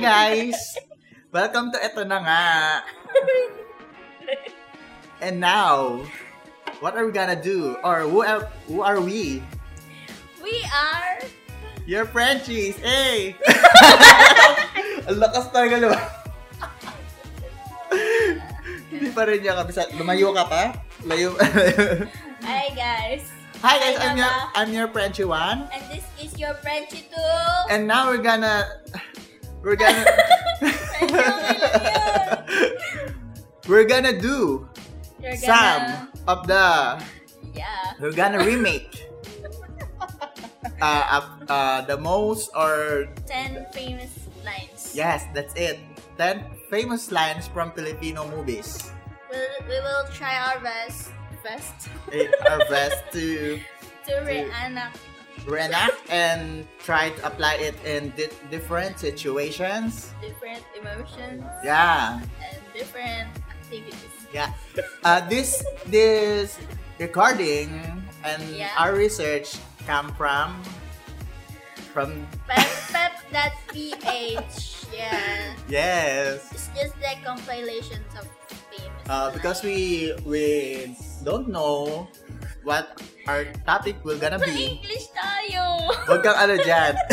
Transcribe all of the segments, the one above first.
guys! Welcome to Eto Na Nga! And now, what are we gonna do? Or who are, who are we? We are... Your Frenchies! Hey! Ang lakas talaga naman. Hindi pa rin niya kabisa. Lumayo ka pa? Layo. Hi guys! Hi guys, Hi, I'm your. I'm your Frenchie one. And this is your Frenchie too! And now we're gonna... We're gonna... Frenchie, okay lang yun. we're gonna do You're gonna... some of the Yeah. we're gonna remake uh, uh, the most or 10 famous lines. yes that's it 10 famous lines from Filipino movies We'll, we will try our best best our best to to reenact reenact and try to apply it in di- different situations different emotions yeah and different activities. yeah uh, this this recording and Yeah. our research come from from Pep pep that ph yeah. yes It's just the compilations of famous. Uh, because we we don't know what our topic will gonna be. Pa-English tayo! Huwag kang ano dyan.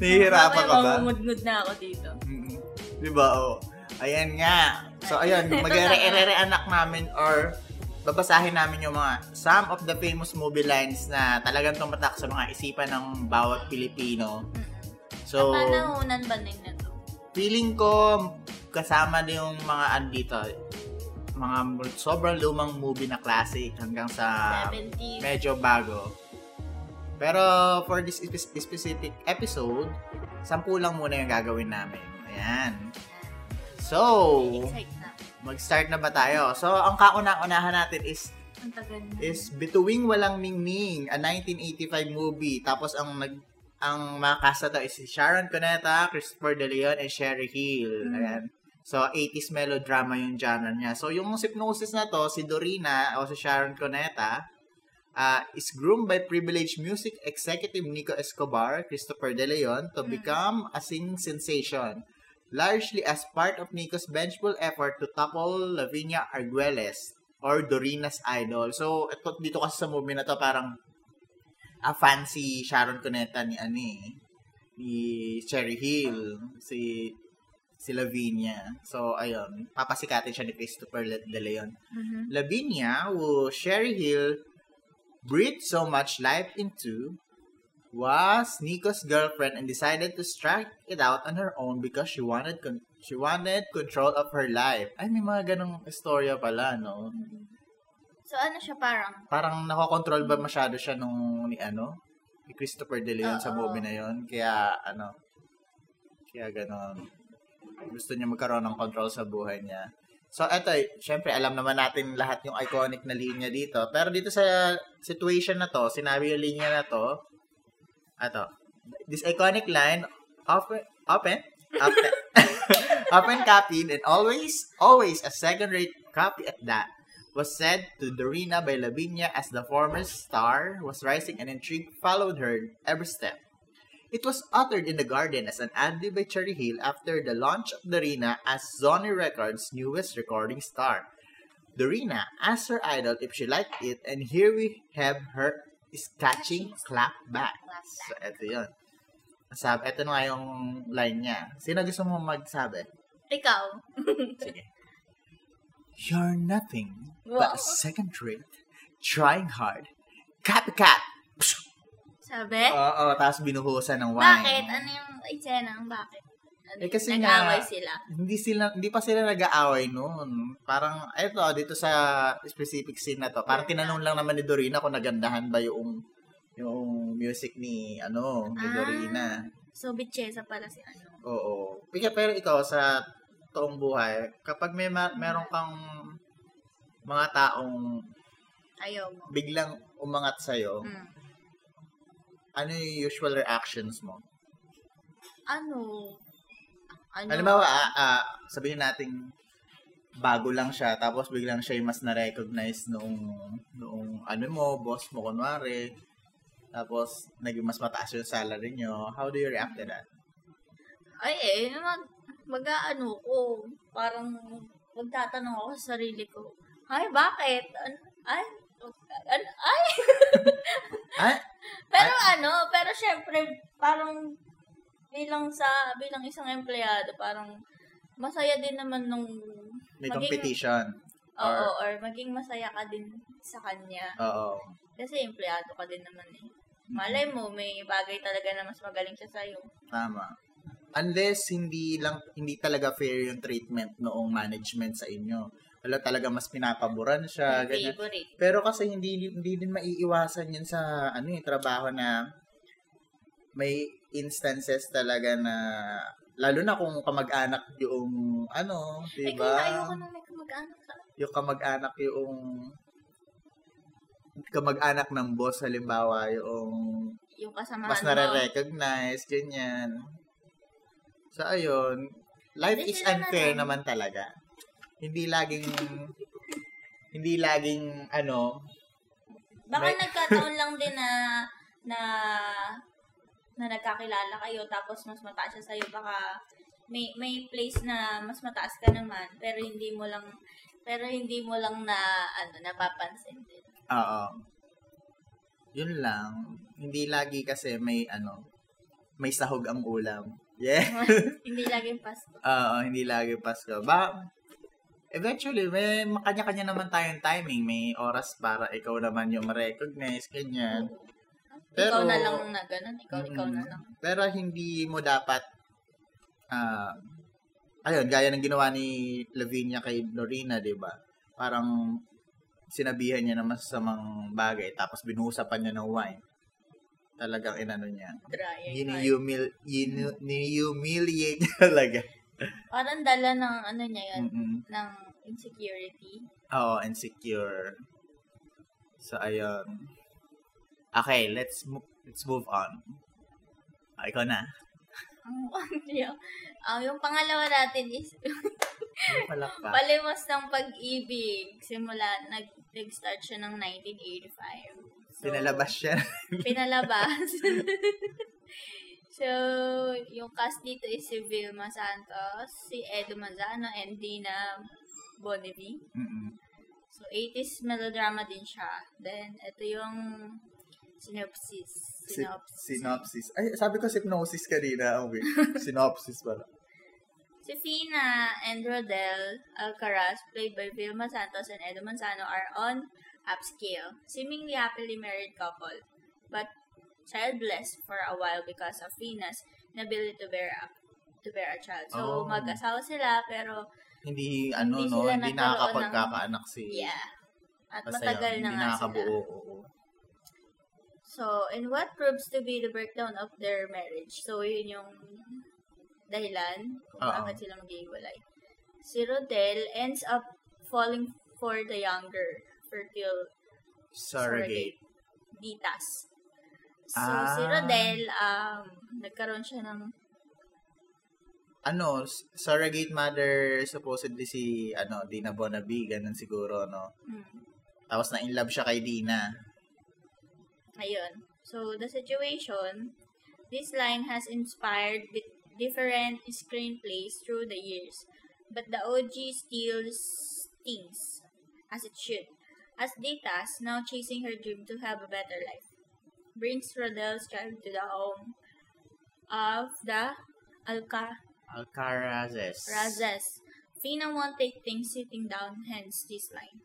Nahihirapan ka ba? Mamumudmud na ako dito. Mm, Di ba? Oh. Ayan nga. So, ayun, mag-re-anak namin or babasahin namin yung mga some of the famous movie lines na talagang tumatak sa mga isipan ng bawat Pilipino. So, Panahunan ba na na to? feeling ko kasama na yung mga andito mga sobrang lumang movie na classic hanggang sa 70s. medyo bago. Pero for this spe- specific episode, sampu lang muna yung gagawin namin. Ayan. So, mag-start na ba tayo? So, ang kauna-unahan natin is is Bituing Walang Ningning, a 1985 movie. Tapos ang nag ang mga cast na to is si Sharon Cuneta, Christopher De Leon, and Sherry Hill. Mm. Ayan. So, 80s melodrama yung genre niya. So, yung hypnosis na to, si Dorina, o si Sharon Cuneta, uh, is groomed by privileged music executive Nico Escobar, Christopher De Leon, to Mm. become a singing sensation. Largely as part of Nico's vengeful effort to topple Lavinia Arguelles, or Dorina's idol. So, ito, dito kasi sa movie na to, parang a fancy Sharon Cuneta ni ani ni Cherry Hill, si si Lavinia. So, ayun, papasikatin siya ni Christopher De Leon. Mhm. Lavinia, who Sherry Hill breathed so much life into, was Nico's girlfriend and decided to strike it out on her own because she wanted con- she wanted control of her life. Ay, may mga ganong istorya pala, no? So, ano siya parang? Parang nakokontrol ba masyado siya nung ni ano? Ni Christopher De Leon sa Oo. movie na yon Kaya, ano, kaya ganon. Gusto niya magkaroon ng control sa buhay niya. So, eto, syempre, alam naman natin lahat yung iconic na linya dito. Pero dito sa situation na to, sinabi yung linya na to, eto, this iconic line, often, often, often, often copied and always, always a second-rate copy at that, was said to Dorina by Lavinia as the former star was rising and intrigue followed her every step. It was uttered in the garden as an ad by Cherry Hill after the launch of Dorina as Sony Records' newest recording star. Dorina asked her idol if she liked it and here we have her catching clap back. So, eto yun. Sabi, eto na yung line niya. Sino gusto mo magsabi? Ikaw. Sige. You're nothing but a Wow. second rate, trying hard, copycat. Sabi? Oo, tapos binuhusan ng wine. bakit? Ano yung eksena? Bakit? Eh, kasi nag-away nga- sila. Hindi sila hindi pa sila nag-aaway noon. Parang eto dito sa specific scene na to. Parang tinanong lang naman ni Dorina kung nagandahan ba yung yung music ni ano, ni Ah. Dorina. So, bitchesa pala si ano. Oo. Pika, pero ikaw sa toong buhay, kapag may ma- meron kang mga taong Ayaw mo. biglang umangat sa'yo, Mm. Ano yung usual reactions mo? Ano? Ano? Halimbawa, ah, ah, sabihin natin bago lang siya, tapos biglang siya yung mas na-recognize noong, noong ano mo, boss mo, kunwari. tapos naging mas mataas yung salary nyo, how do you react to that? Ay eh, mag, mag-ano ko, parang magtatanong ako sa sarili ko, ay, bakit? An- ay, an- ay, Ay, pero ano, pero syempre, parang bilang sa, bilang isang empleyado, parang masaya din naman nung may maging- competition. Oo, Or- or maging masaya ka din sa kanya. Oo. Kasi empleyado ka din naman eh. Malay mo, may bagay talaga na mas magaling siya sa'yo. Tama. Unless hindi lang hindi talaga fair yung treatment noong management sa inyo. Wala talaga mas pinapaboran siya, Yung ganyan. favorite. Pero kasi hindi hindi din maiiwasan yun sa ano eh, trabaho na may instances talaga na lalo na kung kamag-anak yung ano, Eh, 'di ba? ayoko na may kamag-anak sa... Yung kamag-anak yung kamag-anak ng boss halimbawa yung Yung kasamahan mas nare-recognize, ganyan. So, ayun. Life Hindi is unfair na- naman talaga. Hindi laging, hindi laging, ano, Baka May- nagkataon lang din na na na nagkakilala kayo tapos mas mataas siya sa'yo. Baka may may place na mas mataas ka naman pero hindi mo lang pero hindi mo lang na ano napapansin din. oo. Yun lang. Hindi lagi kasi may, ano, may sahog ang ulam. Yeah. hindi laging pasto. Oo, hindi lagi Pasko. Ba, eventually, may kanya-kanya naman tayong timing. May oras para ikaw naman yung ma-recognize, ganyan. Pero- ikaw na lang na ganun, ikaw ikaw na Mm. lang. Pero hindi mo dapat ah ayun, gaya ng ginawa ni Lavinia kay Norina, 'di ba? Parang sinabihan niya ng masasamang bagay tapos binuhusapan niya ng wine. Talagang inano niya. Dry. Ini-humil, yinu- ni-humiliate niya talaga. Parang dala ng ano niya yun, Mm-mm. ng insecurity. Oo, insecure. So, ayun. Okay, let's mo- let's move on. Ah, ikaw na. Ang yung, ang yung pangalawa natin is. Palimos ng pag-ibig. Simula, nag, nag-start siya ng 1985. So, Pinalabas siya. Pinalabas. so, yung cast dito is si Vilma Santos, si Edo Manzano, and Dina Bonnevie. So, 80s melodrama din siya. Then, ito yung synopsis. Si- Synopsis. synopsis. Ay, sabi ko hypnosis kanina. Ang weird. synopsis pala. Si Fina and Rodel Alcaraz, played by Vilma Santos and Edo Manzano, are on upscale, seemingly happily married couple, but childless for a while because of Fina's inability to bear a, to bear a child. So, Oh. mag-asawa sila, pero Hindi, ano, Hindi no? Hindi ng- nakakapagkakaanak si... yeah. At Basta matagal na Hindi nga sila. Oo. So, in what proves to be the breakdown of their marriage? So, yun yung dahilan kung Oo. bakit sila maghiwalay. Si Rodel ends up falling for the younger, fertile Surrogate. Ditas. So, Ah. si Rodel, um, nagkaroon siya ng, Ano, surrogate mother supposedly si, ano, Dina Bonabi. Ganun siguro, no? hmm, Tapos na in love siya kay Dina. ayun. So, the situation, this line has inspired di- different screenplays through the years, but the OG still stings, as it should, as Ditas, now chasing her dream to have a better life, brings Rodel's child to the home of the Alca Alcarazes. Razes. Fina won't take things sitting down, hence this line.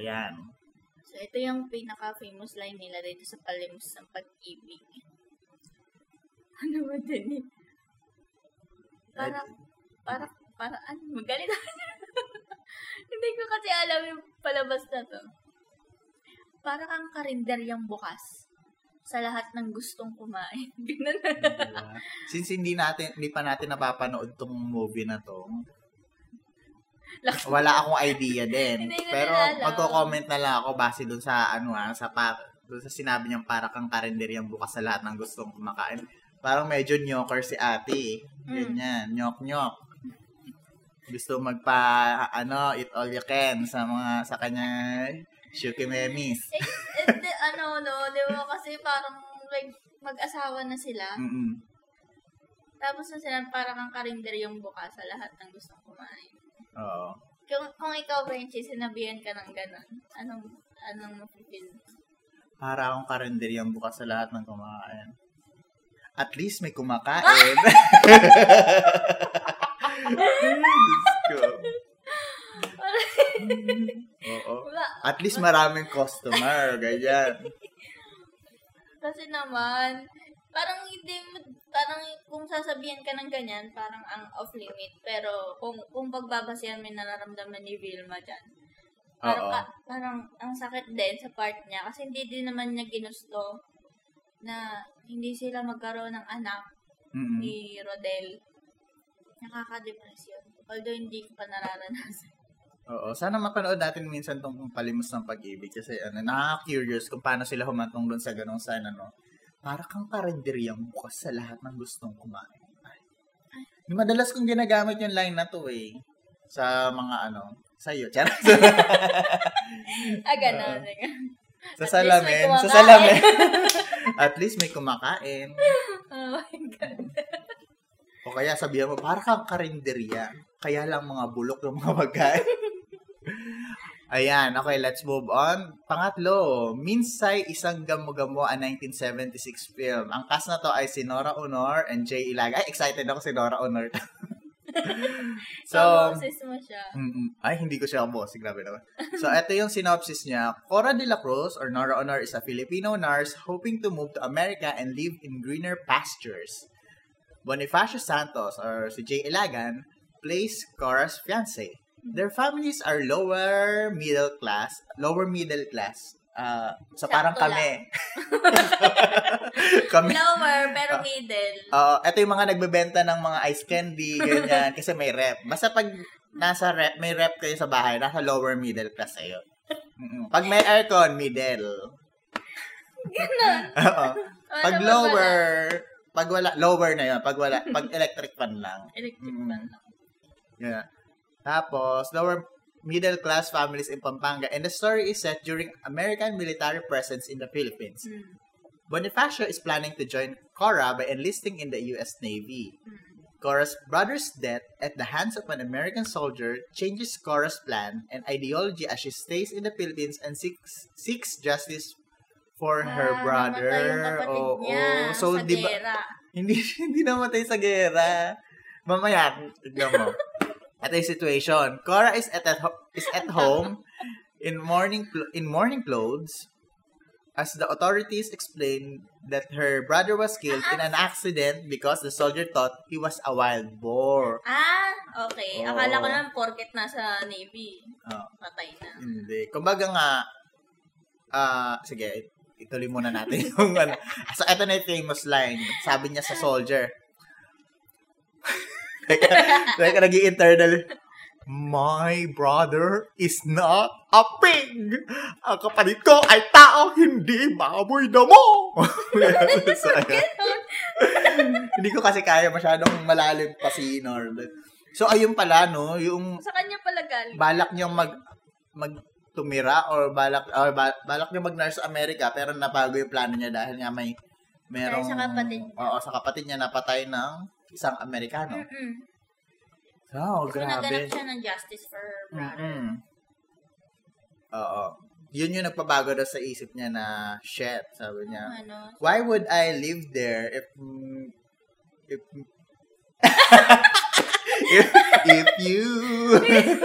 Ayan. So, ito yung pinaka-famous line nila dito sa Palimos ng Pag-ibig. Ano ba din eh? Para, para, para, ano, magalit ako. Hindi ko kasi alam yung palabas na to. Para kang karinderyang bukas sa lahat ng gustong kumain. Ganun. Diba? Since hindi natin, hindi pa natin napapanood tong movie na to, wala akong idea din. Pero magko-comment na lang ako base dun sa ano ah, sa pa, dun sa sinabi niyang para kang karinderyang bukas sa lahat ng gustong kumakain. Parang medyo nyoker si ate. eh. Mm. Ganyan, nyok-nyok. Gusto magpa ano, eat all you can sa mga sa kanya Shuki Memis. Eh, di, ano, no, di ba, kasi parang, like, mag-asawa na sila. Mm-mm. Tapos na sila, parang ang karinder yung buka sa lahat ng gustong kumain. Oo. Kung, kung ikaw, Benchi, sinabihan ka ng ganon, anong, anong mapipil? Para akong karinderyang bukas sa lahat ng kumakain. At least may kumakain. Diyos ko. Oo. Wala. At least maraming customer, ganyan. Kasi naman, parang hindi mo, parang kung sasabihan ka ng ganyan, parang ang off-limit. Pero kung, kung pagbabasihan mo yung nararamdaman ni Vilma dyan, parang, Oo. ka- parang ang sakit din sa part niya. Kasi hindi din naman niya ginusto na hindi sila magkaroon ng anak Mm-mm. ni Rodel. Nakaka-depress yun. Although hindi ko pa nararanasan. Oo. Sana mapanood natin minsan tong palimos ng pag-ibig kasi ano, nakaka-curious kung paano sila humantong doon sa ganong sana, no? Para kang karinderyang bukas sa lahat ng gustong kumain. Ay. Yung Madalas kong ginagamit yung line na to eh. Sa mga ano, sa'yo. Charot. ah, sa At least may salamin. Sa salamin. At least may kumakain. oh my God. O kaya sabihan mo, para kang karinderya. Kaya lang mga bulok yung mga pagkain. Ayan, okay, let's move on. Pangatlo, Minsay Isang Gamo-Gamo, a 1976 film. Ang cast na to ay si Nora Honor and Jay Ilaga. Ay, excited ako si Nora Honor. so, Boses mo siya. Mm-mm. Ay, hindi ko siya boss. Grabe naman. So, ito yung synopsis niya. Cora de la Cruz or Nora Honor is a Filipino nurse hoping to move to America and live in greener pastures. Bonifacio Santos or si Jay Ilagan plays Cora's fiancé. Their families are lower middle class, lower middle class. Ah, so parang kami. kami. Lower, pero middle. Oo, ito yung mga nagbebenta ng mga ice candy, ganyan, kasi may rep. Basta pag nasa rep, may rep kayo sa bahay, nasa lower middle class kayo. Pag may aircon, middle. Ganon. Oo. Pag lower, pag wala, lower na yun. Pag wala, pag electric fan lang. Electric fan lang. Yeah. Tapos, lower middle class families in Pampanga. And the story is set during American military presence in the Philippines. Mm. Bonifacio is planning to join Cora by enlisting in the U.S. Navy. Mm. Cora's brother's death at the hands of an American soldier changes Cora's plan and ideology as she stays in the Philippines and seeks seeks justice for her Ah, brother. yung kapatid Oo. niya So, di ba, hindi, hindi namatay sa gera. Mamaya, tignan mo. Ito yung situation. Cora is at, at ho- is at home in morning cl- in morning clothes as the authorities explain that her brother was killed in an accident because the soldier thought he was a wild boar. Ah, okay. Oo. Akala ko naman porket nasa Navy. Oh, Patay na. hindi. Kumbaga nga, ah, sige, ituloy muna natin yung ano. So, ito na yung famous line. Sabi niya sa soldier. teka, teka, nag internal My brother is not a pig. Ang kapalit ko ay tao, hindi baboy na mo. so, hindi ko kasi kaya masyadong malalim pa si Nord. So, ayun pala, no, yung Sa kanya pala galing. balak niyang mag mag tumira or balak or ba, balak niya mag sa Amerika pero nabago yung plano niya dahil nga may merong Dahil sa kapatid. Oo, sa kapatid niya napatay ng isang Amerikano. Mm-mm. Oh, So, naganap grabe. siya ng justice for her brother. Mm-mm. Oo. Yun yung nagpabago daw sa isip niya na shit, sabi niya. Ano? Why would I live there if mm, if if, if you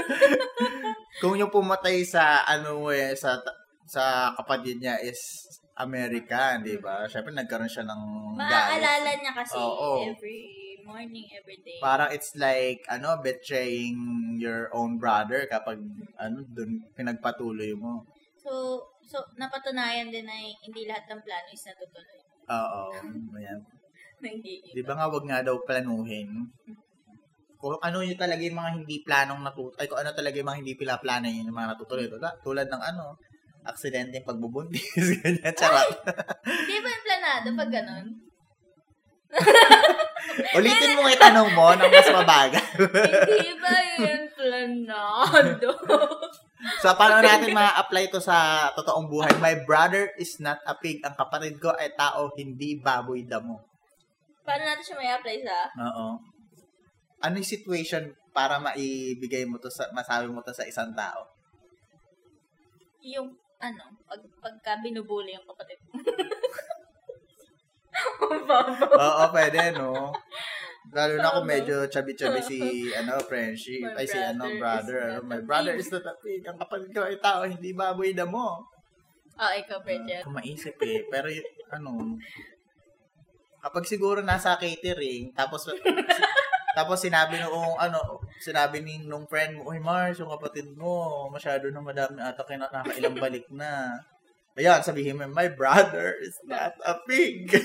kung yung pumatay sa ano eh sa sa kapatid niya is American, di ba? Syempre nagkaroon siya ng Maaalala niya kasi Oo. every morning, every day. Parang it's like ano betraying your own brother kapag ano dun pinagpatuloy mo. So, so napatunayan din na hindi lahat ng plano is natutuloy. Oo. Ayan. Di ba nga wag nga daw planuhin? Kung ano yung talaga yung mga hindi planong natutuloy, ay kung ano talaga yung mga hindi pinaplano yun yung mga natutuloy. Tulad, tulad ng ano, aksidente yung pagbubuntis, ganyan, charot. Hindi ba yung planado pag ganun? Ulitin mo nga yung tanong mo ng mas mabagal. hindi ba yung planado? So, paano natin ma-apply to sa totoong buhay? My brother is not a pig. Ang kapatid ko ay tao, hindi baboy damo. Paano natin siya may apply sa? Oo. Ano yung situation para maibigay mo to sa, masabi mo to sa isang tao? Yung, ano, pag, pagka binubuli yung kapatid mo. Oo, pwede, no? Lalo na kung Tama. medyo chubby-chubby si, ano, friendship. My Ay, si, ano, brother Ano, not my brother is not a pig. Ang kapatid ko ay tao, hindi baboy damo. Ah, ikaw, Bridget. Kung maisip eh. Pero, ano, kapag siguro nasa catering, tapos, tapos sinabi nung, ano, sinabi ni nung friend mo, Uy, Mars, yung kapatid mo, masyado na madami ata kaya nakailang balik na. Ayan, sabihin mo, my brother is not a pig.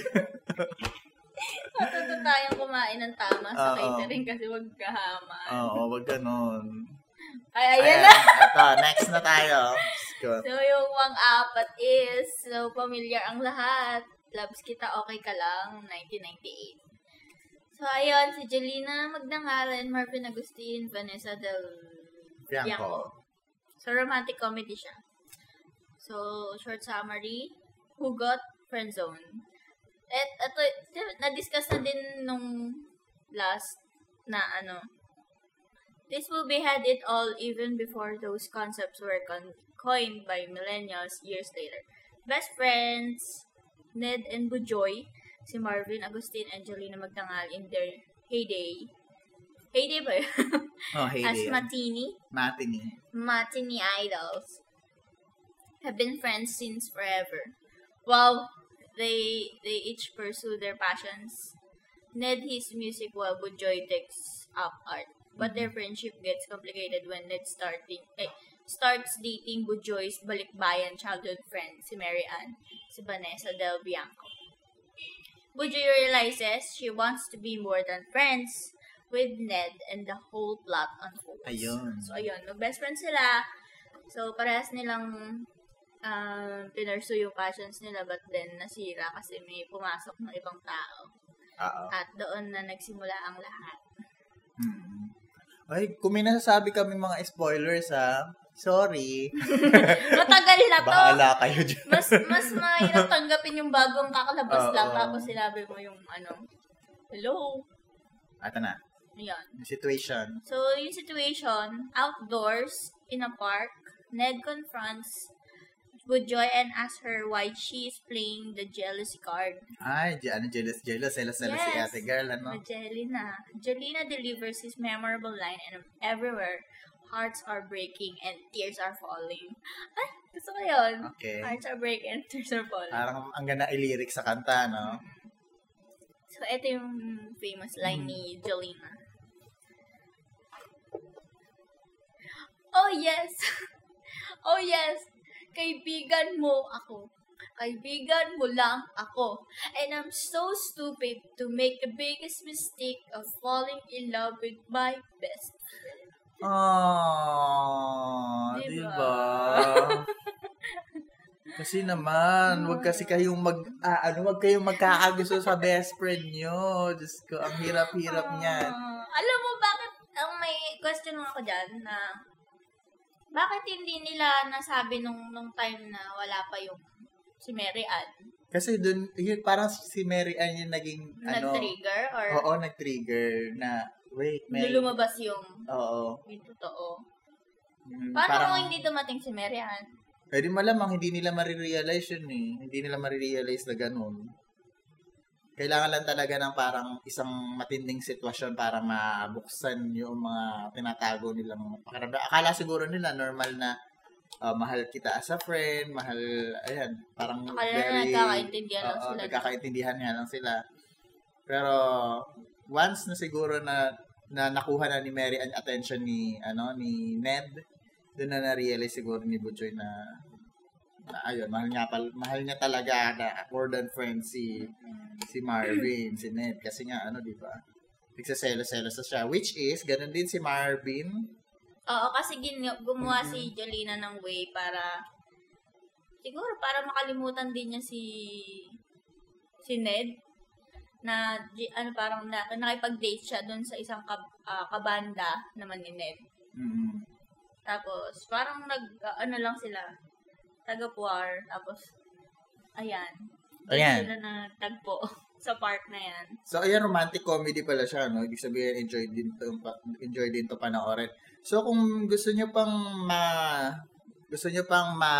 Matuto tayong kumain ng tama sa Oo. catering kasi wag kahaman. Oo, wag ganon. Ay, ayan na. Ito, next na tayo. So, yung pang-apat is, so, familiar ang lahat. Loves Kita, Okay Ka Lang, 1998. So, ayun, si Jelena Magdangal and Marvin Agustin, Vanessa Del Bianco. Bianco. So, romantic comedy siya. So, short summary, Hugot, Friendzone. At, ito, na-discuss na din nung last na ano, This movie had it all even before those concepts were con- coined by millennials years later. Best friends, Ned and Bujoy, si Marvin Agustin and Jolina Magdangal in their heyday. Heyday ba yun? Oh, hey As matini, Matinee. matinee idols have been friends since forever. While they they each pursue their passions, Ned his music while Bujoy takes up art. But their friendship gets complicated when Ned starting eh, starts dating Bujoy's balikbayan childhood friend, si Mary Ann, si Vanessa Del Bianco. Bujoy realizes she wants to be more than friends with Ned and the whole plot unfolds. Ayun. So, ayun. Mag-best friends sila. So, parehas nilang um, pinursue yung passions nila but then nasira kasi may pumasok ng ibang tao. Oo. At doon na nagsimula ang lahat. Mm. Ay, kung may nasasabi kami mga spoilers ha, sorry. Matagal na to. Bahala kayo dyan. Mas mas mahirap tanggapin yung bagong kakalabas Oo. lang tapos sinabi mo yung ano, hello. Ito na. Ayan. Yung situation. So, yung situation, outdoors, in a park, Ned confronts Bujoy and asks her why she is playing the jealousy card. Ay, ano, jealous, jealous, jealous, jealous si Yes. ate girl, ano? Jelena. Jelena delivers his memorable line and everywhere, hearts are breaking and tears are falling. Ay, gusto ko yun. Okay. Hearts are breaking and tears are falling. Parang ang ganda i-lyric sa kanta, no? So, ito yung famous line Mm. ni Jolena. Oh, yes! oh, yes! Kaibigan mo ako. Kaibigan mo lang ako. And I'm so stupid to make the biggest mistake of falling in love with my best friend. Ah, Diba? di ba? Kasi naman, wag kasi kayong mag, ah, ano, wag kayong magkakagusto sa best friend nyo. Diyos ko, ang hirap-hirap niyan. Ah, alam mo bakit, ang may question ako dyan na bakit hindi nila nasabi nung nung time na wala pa yung si Mary Ann? Kasi dun, yun, parang si Mary Ann yung naging, ano, Nag-trigger or oo, nag-trigger na, wait, Mary, lumabas yung, oo. yung totoo? Mm, parang, kung hindi dumating si Mary Ann? pwede malamang hindi nila marirealize yun eh. Hindi nila marirealize na ganun. Kailangan lang talaga ng parang isang matinding sitwasyon para mabuksan yung mga tinatago nilang pakiramdam. Akala siguro nila normal na ah, mahal kita as a friend, mahal, ayan, parang Akala na nagkakaintindihan lang Oo, sila. Nagkakaintindihan nga lang sila. Pero, once na siguro na na nakuha na ni Mary ang attention ni ano ni Ned doon na na-realize siguro ni Butchoy na, na ayun, mahal niya pal, mahal niya talaga na more than friends si si Marvin, si Ned kasi nga ano, 'di ba? Nagsaselos-selos na siya which is ganun din si Marvin. Oo, kasi gin, gumawa Mm-hmm. si Jolina ng way para siguro para makalimutan din niya si si Ned na ano parang na, nakipag-date siya doon sa isang kab, ah, kabanda naman ni Ned. Mm. Tapos, parang nag, uh, ano lang sila, taga-puar. Tapos, ayan. Doon Ayan. sila na tagpo sa park na yan. So, ayan, romantic comedy pala siya, no? Ibig sabihin, enjoy din to, enjoy din to panoorin. So, kung gusto nyo pang ma... Gusto nyo pang ma...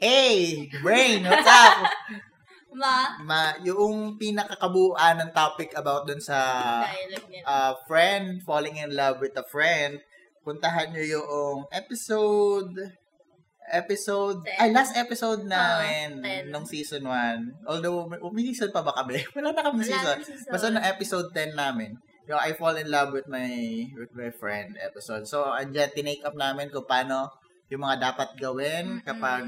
Hey! Brain! What's up? Ma, ma, yung pinakakabuuan ng topic about dun sa uh, friend falling in love with a friend, puntahan nyo yung episode episode Ten. ay last episode namin ten. nung season 1 although may, season pa ba kami wala na kami Wala season season. basta na episode 10 namin yung I fall in love with my with my friend episode so andyan tinake up namin kung paano yung mga dapat gawin Mm-mm. kapag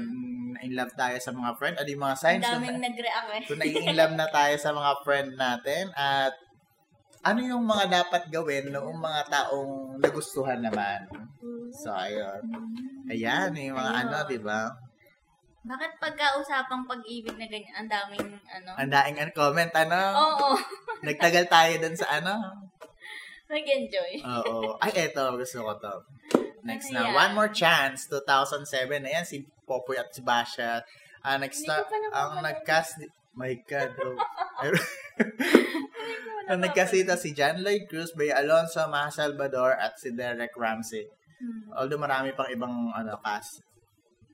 in love tayo sa mga friend ano yung mga Ang signs na- daming nag-react eh. kung naging in love na tayo sa mga friend natin at ano yung mga dapat gawin noong mga taong nagustuhan naman. So, ayun. Ayan, yung mga Ayun. ano, di ba? Bakit pagka-usapang pag-ibig na ganyan, ang daming ano? Ang daing an comment, ano? Oo, Nagtagal tayo dun sa ano? nag-enjoy. Oo. Ay, eto, gusto ko to. Next na. One More Chance, 2007. Ayan, si Popoy at si Basha. Ah, ko pa naman ang nag-cast, my God, bro. Ang nagkasita si John Lloyd Cruz, Bay Alonso, Maha Salvador, at si Derek Ramsey. Hmm. Although marami pang ibang ano, cast.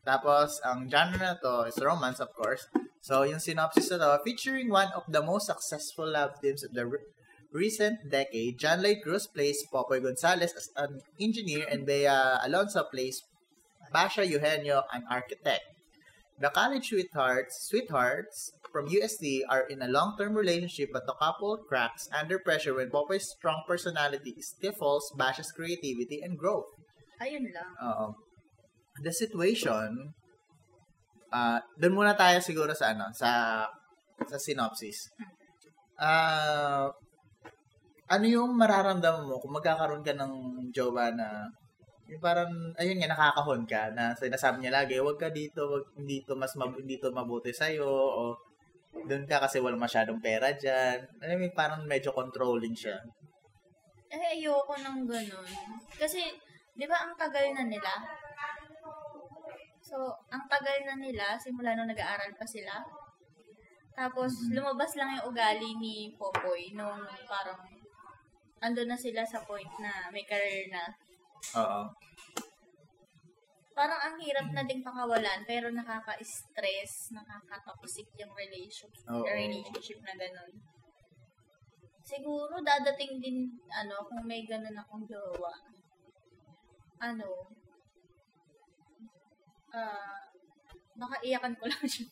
Tapos, ang genre na to is romance, of course. So, yung synopsis na to, featuring one of the most successful love teams of the re- recent decade, John Lloyd Cruz plays Popoy Gonzalez as an engineer and Bea Alonso plays Basha Eugenio, an architect. The college sweethearts, sweethearts from USD are in a long-term relationship but the couple cracks under pressure when Popoy's strong personality stifles Basha's creativity and growth. Ayun lang. Oo. The situation, ah doon muna tayo siguro sa ano, sa sa synopsis. Ah ano yung mararamdaman mo kung magkakaroon ka ng jowa na yung parang ayun nga nakakahon ka na sinasabi niya lagi, wag ka dito, wag dito mas mab- dito mabuti sa o doon ka kasi walang masyadong pera diyan. Mo, yung parang medyo controlling siya. Eh, ayoko ng ganun. Kasi, di ba ang tagal na nila? So, ang tagal na nila, simula nung nag-aaral pa sila. Tapos, Mhm. lumabas lang yung ugali ni Popoy nung parang ando na sila sa point na may career na. Oo. Parang ang hirap na ding pakawalan, pero nakaka-stress, nakakatoxic yung relationship, Oo. relationship na ganun. Siguro dadating din, ano, kung may ganun akong jowa. Ano, ah, baka iyakan ko lang siya.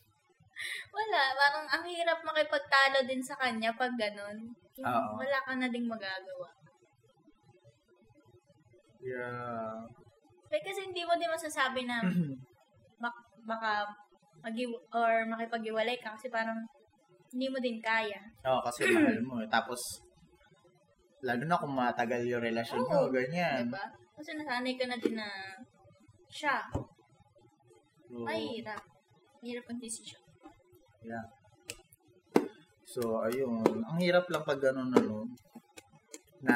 Wala, parang ang hirap makipagtalo din sa kanya pag ganun. Oo. Wala ka na ding magagawa. Yeah. Eh, kasi hindi mo din masasabi na mak- baka mag or makipag-iwalay ka kasi parang hindi mo din kaya. Oo, kasi mahal mo. eh. Tapos, lalo na kung matagal yung relasyon mo, Oo, ganyan. Diba? Kasi nasanay ka na din na siya. So, Ay, hirap. Hirap ang decision. yeah. So, ayun. Ang hirap lang pag ganun, ano, na,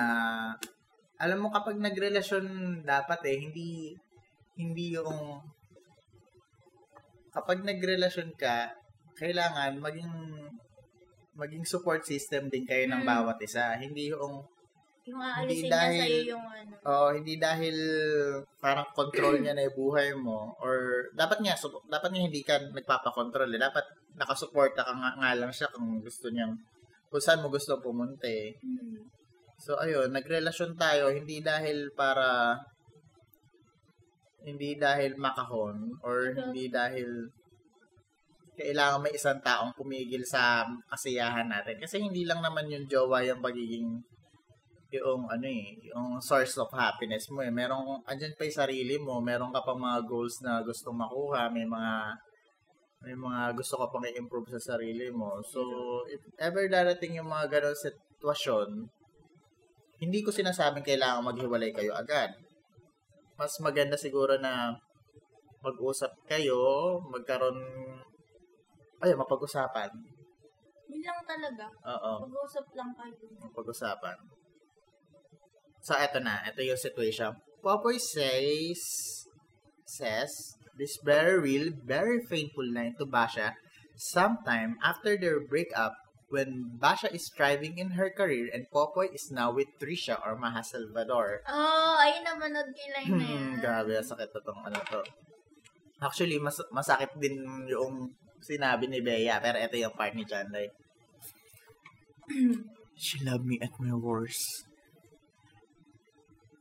alam mo, kapag nagrelasyon, dapat eh, hindi, hindi yung, kapag nagrelasyon ka, kailangan maging, maging support system din kayo ng Mm. bawat isa. Hindi yung, Yung Hindi aalisin niya dahil- sa'yo yung ano. Oh, hindi dahil parang control niya na yung buhay mo or dapat niya so, dapat niya hindi ka nagpapakontrol eh. Dapat nakasuporta ka nga, nga lang siya kung gusto niya kung saan mo gusto pumunta eh. Hmm. So ayun, nagrelasyon tayo hindi dahil para hindi dahil makahon or hindi dahil kailangan may isang taong pumigil sa kasiyahan natin. Kasi hindi lang naman yung jowa yung pagiging yung ano eh, yung source of happiness mo eh. Merong, andyan pa yung sarili mo, meron ka pang mga goals na gustong makuha, may mga may mga gusto ka pang i-improve sa sarili mo. So, if ever darating yung mga ganong sitwasyon, hindi ko sinasabing kailangan maghiwalay kayo agad. Mas maganda siguro na mag-usap kayo, magkaroon, ay, mapag-usapan. Yun lang talaga. Oo, Mag-usap lang kayo. mapag-usapan. So, eto na. Ito yung situation. Popoy says, says, this very real, very painful line to Basha sometime after their breakup when Basha is thriving in her career and Popoy is now with Trisha or Maha Salvador. Oh, ayun na, manood ko yung line na yan. Hmm, grabe, sakit na tong ano to. Actually, mas masakit din yung sinabi ni Bea, pero ito yung part ni Lloyd. She loved me at my worst.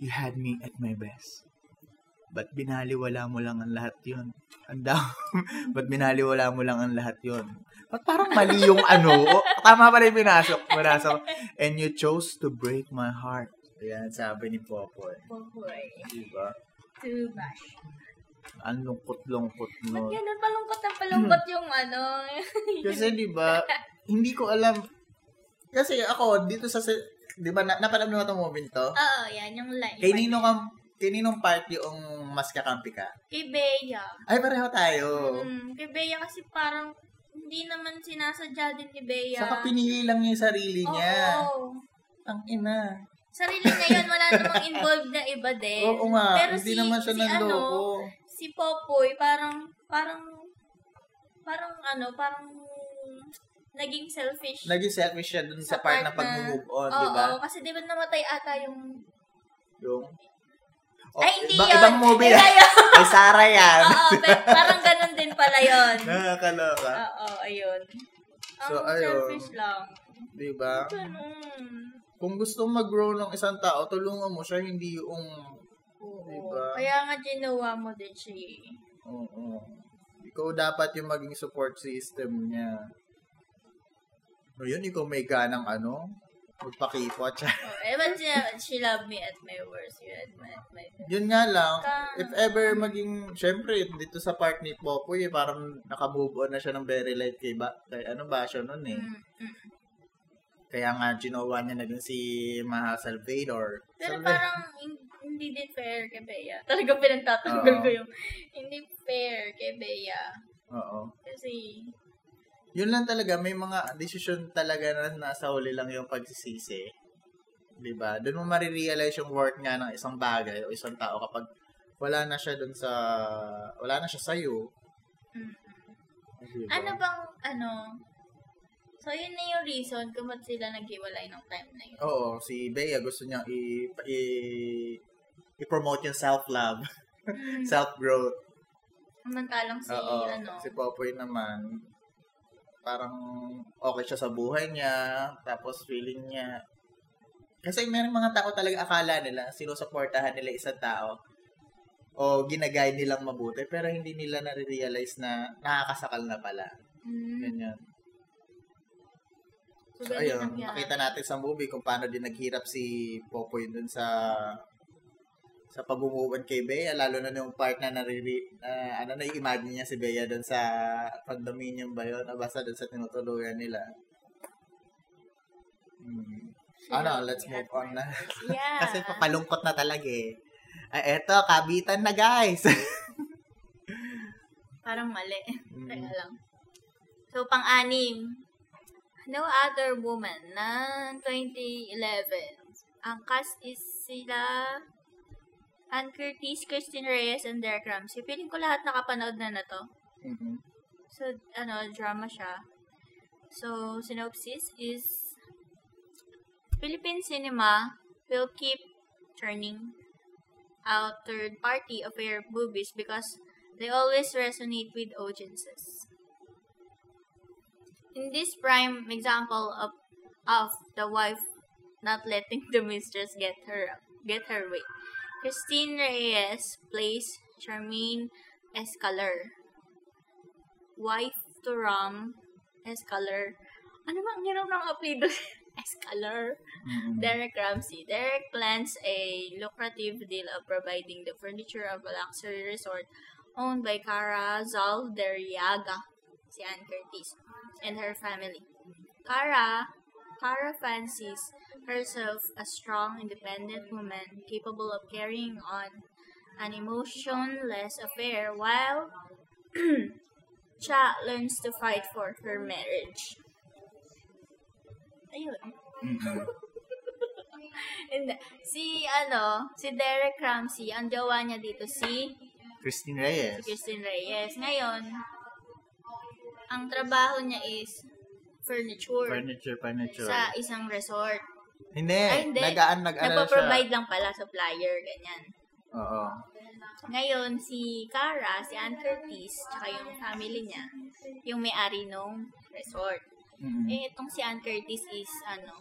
You had me at my best. Ba't binaliwala mo lang ang lahat yun? Ang Ba't binaliwala mo lang ang lahat yun? Ba't parang mali yung ano? O, tama pala yung pinasok. Pinasok. And you chose to break my heart. Ayan, sabi ni Popoy. Popoy. Diba? To bash. Ang lungkot-lungkot Ba't no. ganun palungkot na palungkot yung ano? Kasi di ba, hindi ko alam. Kasi ako, dito sa, di ba, na, napanood mo itong moment to? Oo, yan, yung line. Kay Nino kam, kay Ninong part yung mas kakampi ka. Kay Bea. Ay, pareho tayo. Mm, kay Bea kasi parang hindi naman sinasadya din ni Bea. Saka pinili lang niya yung sarili niya. Oo. Ang ina. Sarili niya yun, wala namang involved na iba din. Oo nga, Pero hindi si, naman siya si nanloko. ano, si Popoy, parang, parang, parang ano, parang naging selfish. Naging selfish siya dun sa, Sa part, na part na- pag-move on, Oo, di ba? kasi di ba namatay ata yung... Yung, Oh, Ay, hindi iba- yun. Ibang movie yun. Ay, Sarah yan. Oo, pero parang ganun din pala yun. Nakakaloka. Oo, ayun. Ang So, ayun. selfish lang. Di ba? Ganun. Kung gusto mag-grow ng isang tao, tulungan mo siya, hindi yung Oo. Diba? Kaya nga ginawa mo din siya eh. Oo. Ikaw dapat yung maging support system niya. O yun, ikaw may ganang ano, magpakipot siya. Oh, but siya, she loved me at my worst. You at my best. yun nga lang, Ka- if ever maging, syempre, dito sa part ni Popoy, eh, parang nakamove on na siya ng very light kay, ba, kay ano ba siya nun eh. Mm, mm. Kaya nga, ginawa niya na din si Maha Salvador. Pero Salva- parang hin- hindi din fair kay Bea. Talaga pinagtatanggol ko yung hindi fair kay Bea. Oo. Kasi, Yun lang talaga, may mga desisyon talaga na nasa huli lang yung pagsisisi. 'Di ba? Doon mo marirealize yung worth nga ng isang bagay o isang tao kapag wala na siya doon sa wala na siya sa iyo. mm. 'Di ba? ano bang, ano, so yun na yung reason kung ba't sila naghiwalay ng time na yun. Oo, si Bea gusto niya i, i i-promote yung self-love, Mm. self-growth. Samantalang si, Oo. ano, Si Popoy naman parang okay siya sa buhay niya, tapos feeling niya kasi may mga tao talaga akala nila sinusuportahan nila isang tao o ginagay nilang mabuti pero hindi nila na-realize na nakakasakal na pala. mm, Ganyan. so, So, ayun, nakita natin sa movie kung paano din naghirap si Popoy dun sa sa pag-umuwan kay Bea, lalo na yung part na nariri, na ano na imagine niya si Bea dun sa condominium ba yun, o basta dun sa tinutuluyan nila. Hmm. Ano, loved let's me move on na. Yeah. Kasi papalungkot na talaga eh. Ay, eto, kabitan na guys. Parang mali. Mm. Teka lang. So, pang-anim. No Other Woman na 2011. Ang cast is sila Ann Curtis, Christine Reyes, and Derek Ramsey. Feeling ko lahat nakapanood na na to. Mhm. So, ano, drama siya. So, synopsis is Philippine cinema will keep turning out third-party affair movies because they always resonate with audiences. In this prime example of of the wife not letting the mistress get her get her way, Christine Reyes plays Charmaine Escaler, wife to Ram Escaler. Ano ba ang hirap ng apelido? Escaler. Mhm. Derek Ramsey. Derek plans a lucrative deal of providing the furniture of a luxury resort owned by Cara Zaldariaga, si Ann Curtis, and her family. Cara, Cara fancies herself a strong, independent woman capable of carrying on an emotionless affair while Cha learns to fight for her marriage. Ayun. Hindi. Si, ano, si Derek Ramsey, ang jowa niya dito, si Christine Reyes. Christine Reyes. Ngayon, ang trabaho niya is furniture, Furniture, furniture. sa isang resort. hindi, Ay, hindi. nagaan, nag-ano siya. Nagpo-provide lang pala, supplier, ganyan. Oo. Ngayon, si Cara, si Ann Curtis, tsaka yung family niya, yung may-ari nung resort. Mm. Eh, itong si Ann Curtis is, ano,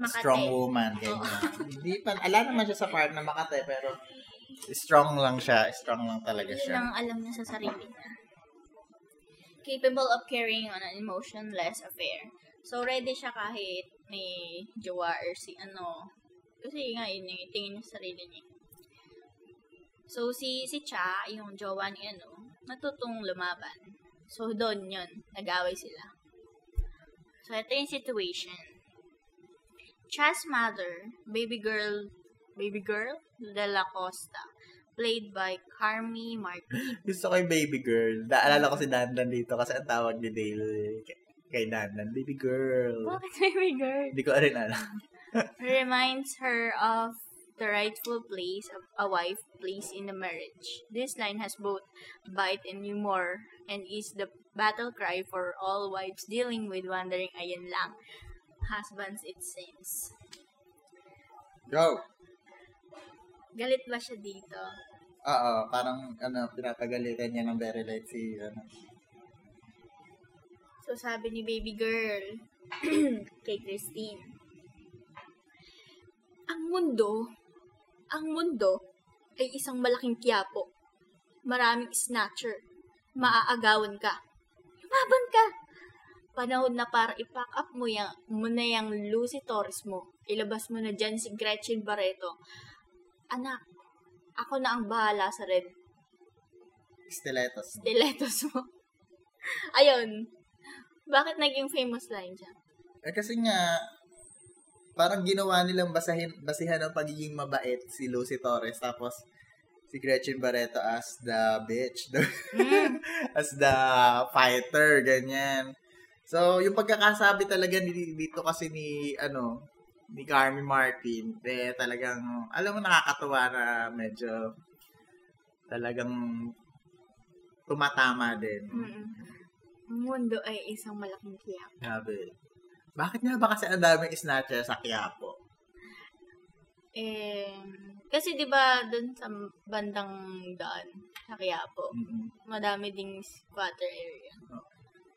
Makate. Strong woman, ganyan. Hindi pa, ala naman siya sa part na Makate, pero strong lang siya. Strong lang talaga Yun siya. ang alam niya sa sarili niya. Capable of carrying on an emotionless affair. So, ready siya kahit may jowa or si ano. Kasi nga, yun yung tingin niya sa sarili niya. So, si, si Cha, yung jowa ni ano, natutong lumaban. So, doon yun. Nag-away sila. So, ito yung situation. Cha's mother, baby girl, baby girl de la Costa, played by Carmi Martin. Gusto ko yung baby girl. Naalala ko si Dandan dito kasi ang tawag ni Dale kay- Dandan, baby girl. Bakit baby girl? Hindi ko rin alam. Reminds her of the rightful place of a wife plays in a marriage. This line has both bite and humor and is the battle cry for all wives dealing with wandering ayan lang. Husbands, it seems. Go! Galit ba siya dito? Oo, parang ano, pinapagalitan niya ng very light si ano. So, sabi ni baby girl kay Christine, Ang mundo, ang mundo ay isang malaking kiyapo. Maraming snatcher. Maaagawan ka. Lumaban ka! Panahon na para ipack up mo, yang, mo na yung Lucy Torres mo. Ilabas mo na dyan si Gretchen Barreto. Anak, ako na ang bahala sa red Stilettos. stilettos mo. Ayun. Bakit naging famous line siya? Eh kasi nga, parang ginawa nilang basahin, basihan ng pagiging mabait si Lucy Torres tapos si Gretchen Barreto as the bitch, Mm. as the fighter, ganyan. So, yung pagkakasabi talaga dito kasi ni, ano, ni Carmi Martin, eh, talagang, alam mo, nakakatuwa na medyo talagang tumatama din. Mm. Ang mundo ay isang malaking kiyap. Sabi, bakit nga ba kasi ang daming snatcher sa Quiapo? Eh, kasi 'di ba doon sa bandang daan sa Quiapo, Mm-mm. madami ding squatter area.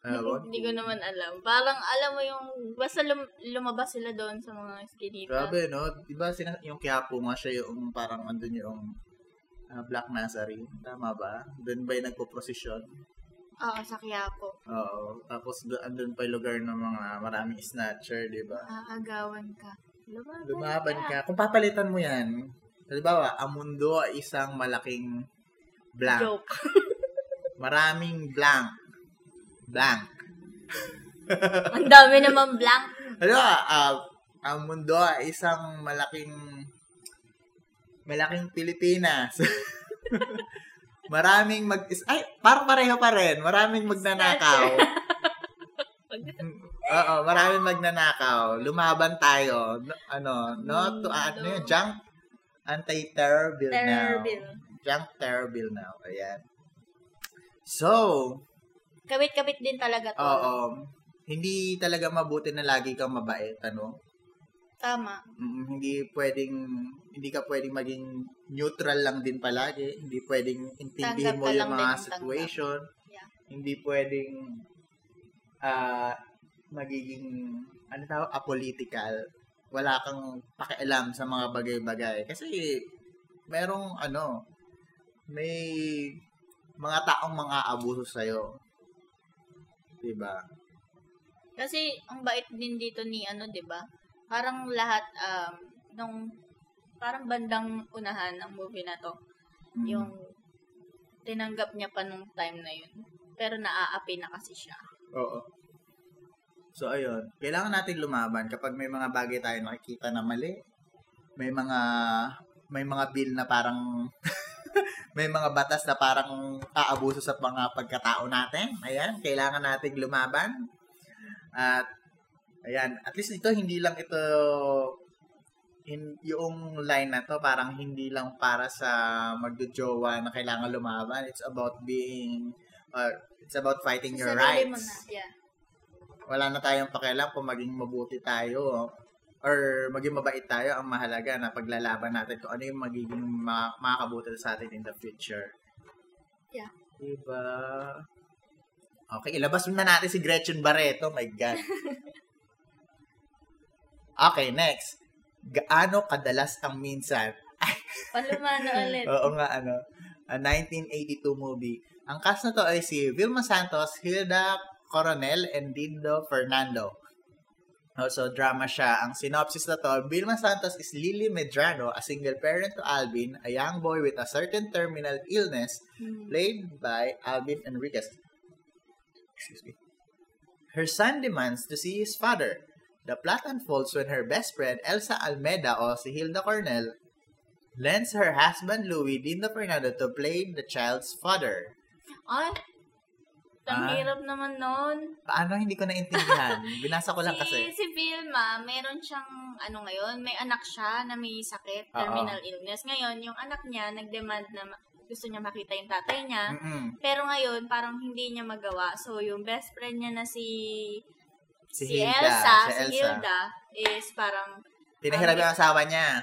Ewan Hindi ko. naman alam. Parang alam mo yung basta lum- lumabas sila doon sa mga skinita. Grabe, no? Diba sina- yung Quiapo nga siya yung parang andun yung ah, Black Nazarene. Tama ba? Doon ba yung nagpo-prosesyon? Oo, sa Quiapo. Oo. Tapos do- andun pa yung lugar ng mga maraming snatcher, di ba? Aagawan ka. Lumaban, Lumaban ka. Kung papalitan mo yan, halimbawa, ang mundo ay isang malaking blank. Joke. Maraming blank. Blank. Ang dami naman blank. Halimbawa, ah, ang mundo ay isang malaking malaking Pilipinas. Maraming mag ay parang pareho pa rin. Maraming magnanakaw. Oo, maraming magnanakaw. Lumaban tayo. No- Ano, no to ah, ano yun, junk anti-terror bill now. Terror bill. Junk terror bill now. Ayan. So, Kabit-kabit din talaga to. oo. Hindi talaga mabuti na lagi kang mabait, ano? Tama. Mm, hindi pwedeng hindi ka pwedeng maging neutral lang din palagi. Hindi pwedeng intindihin Tanggap mo ka yung lang din mga ng tanggap. situation. Yeah. Hindi pwedeng ah magiging ano tawag apolitical. Wala kang pakialam sa mga bagay-bagay kasi merong ano may mga taong mga abuso sa iyo. 'Di ba? Kasi ang bait din dito ni ano, 'di ba? Parang lahat um nung parang bandang unahan ng movie na to, Mm. yung tinanggap niya pa nung time na yun. Pero naaapi na kasi siya. Oo. So, ayun. Kailangan natin lumaban kapag may mga bagay tayo nakikita na mali. May mga may mga bill na parang may mga batas na parang aabuso sa mga pagkatao natin. Ayan, kailangan nating lumaban. At ayan, at least ito hindi lang ito in, yung line na to parang hindi lang para sa magjojowa na kailangan lumaban. It's about being, uh, it's about fighting your Sarili mo rights. na. Yeah. Wala na tayong pakialam kung maging mabuti tayo or maging mabait tayo. Ang mahalaga na paglalaban natin kung ano yung magiging ma- makakabuti sa atin in the future. Yeah. Diba? Okay, ilabas na natin si Gretchen Barreto. My God. Okay, next. Gaano kadalas ang minsan? Palumano ulit. Oo nga, ano. A 1982 movie. Ang cast na to ay si Vilma Santos, Hilda Coronel, and Dindo Fernando. Also, drama siya. Ang synopsis na to, Vilma Santos is Lily Medrano, a single parent to Alvin, a young boy with a certain terminal illness, Hmm. played by Alvin Enriquez. Excuse me. Her son demands to see his father. The plot unfolds when her best friend, Elsa Almeda o si Hilda Cornell, lends her husband Louis Dindo Fernando to play the child's father. Ay, ang Ah. hirap naman nun. Paano hindi ko naintindihan? Binasa ko lang si, kasi. si Vilma, meron siyang, ano ngayon, may anak siya na may sakit, terminal illness. Ngayon, yung anak niya, nag-demand na gusto niya makita yung tatay niya. Mm-mm. Pero ngayon, parang hindi niya magawa. So, yung best friend niya na si Si, si Hilda. Elsa, si si Elsa. Hilda, is parang, Pinahirap yung asawa niya.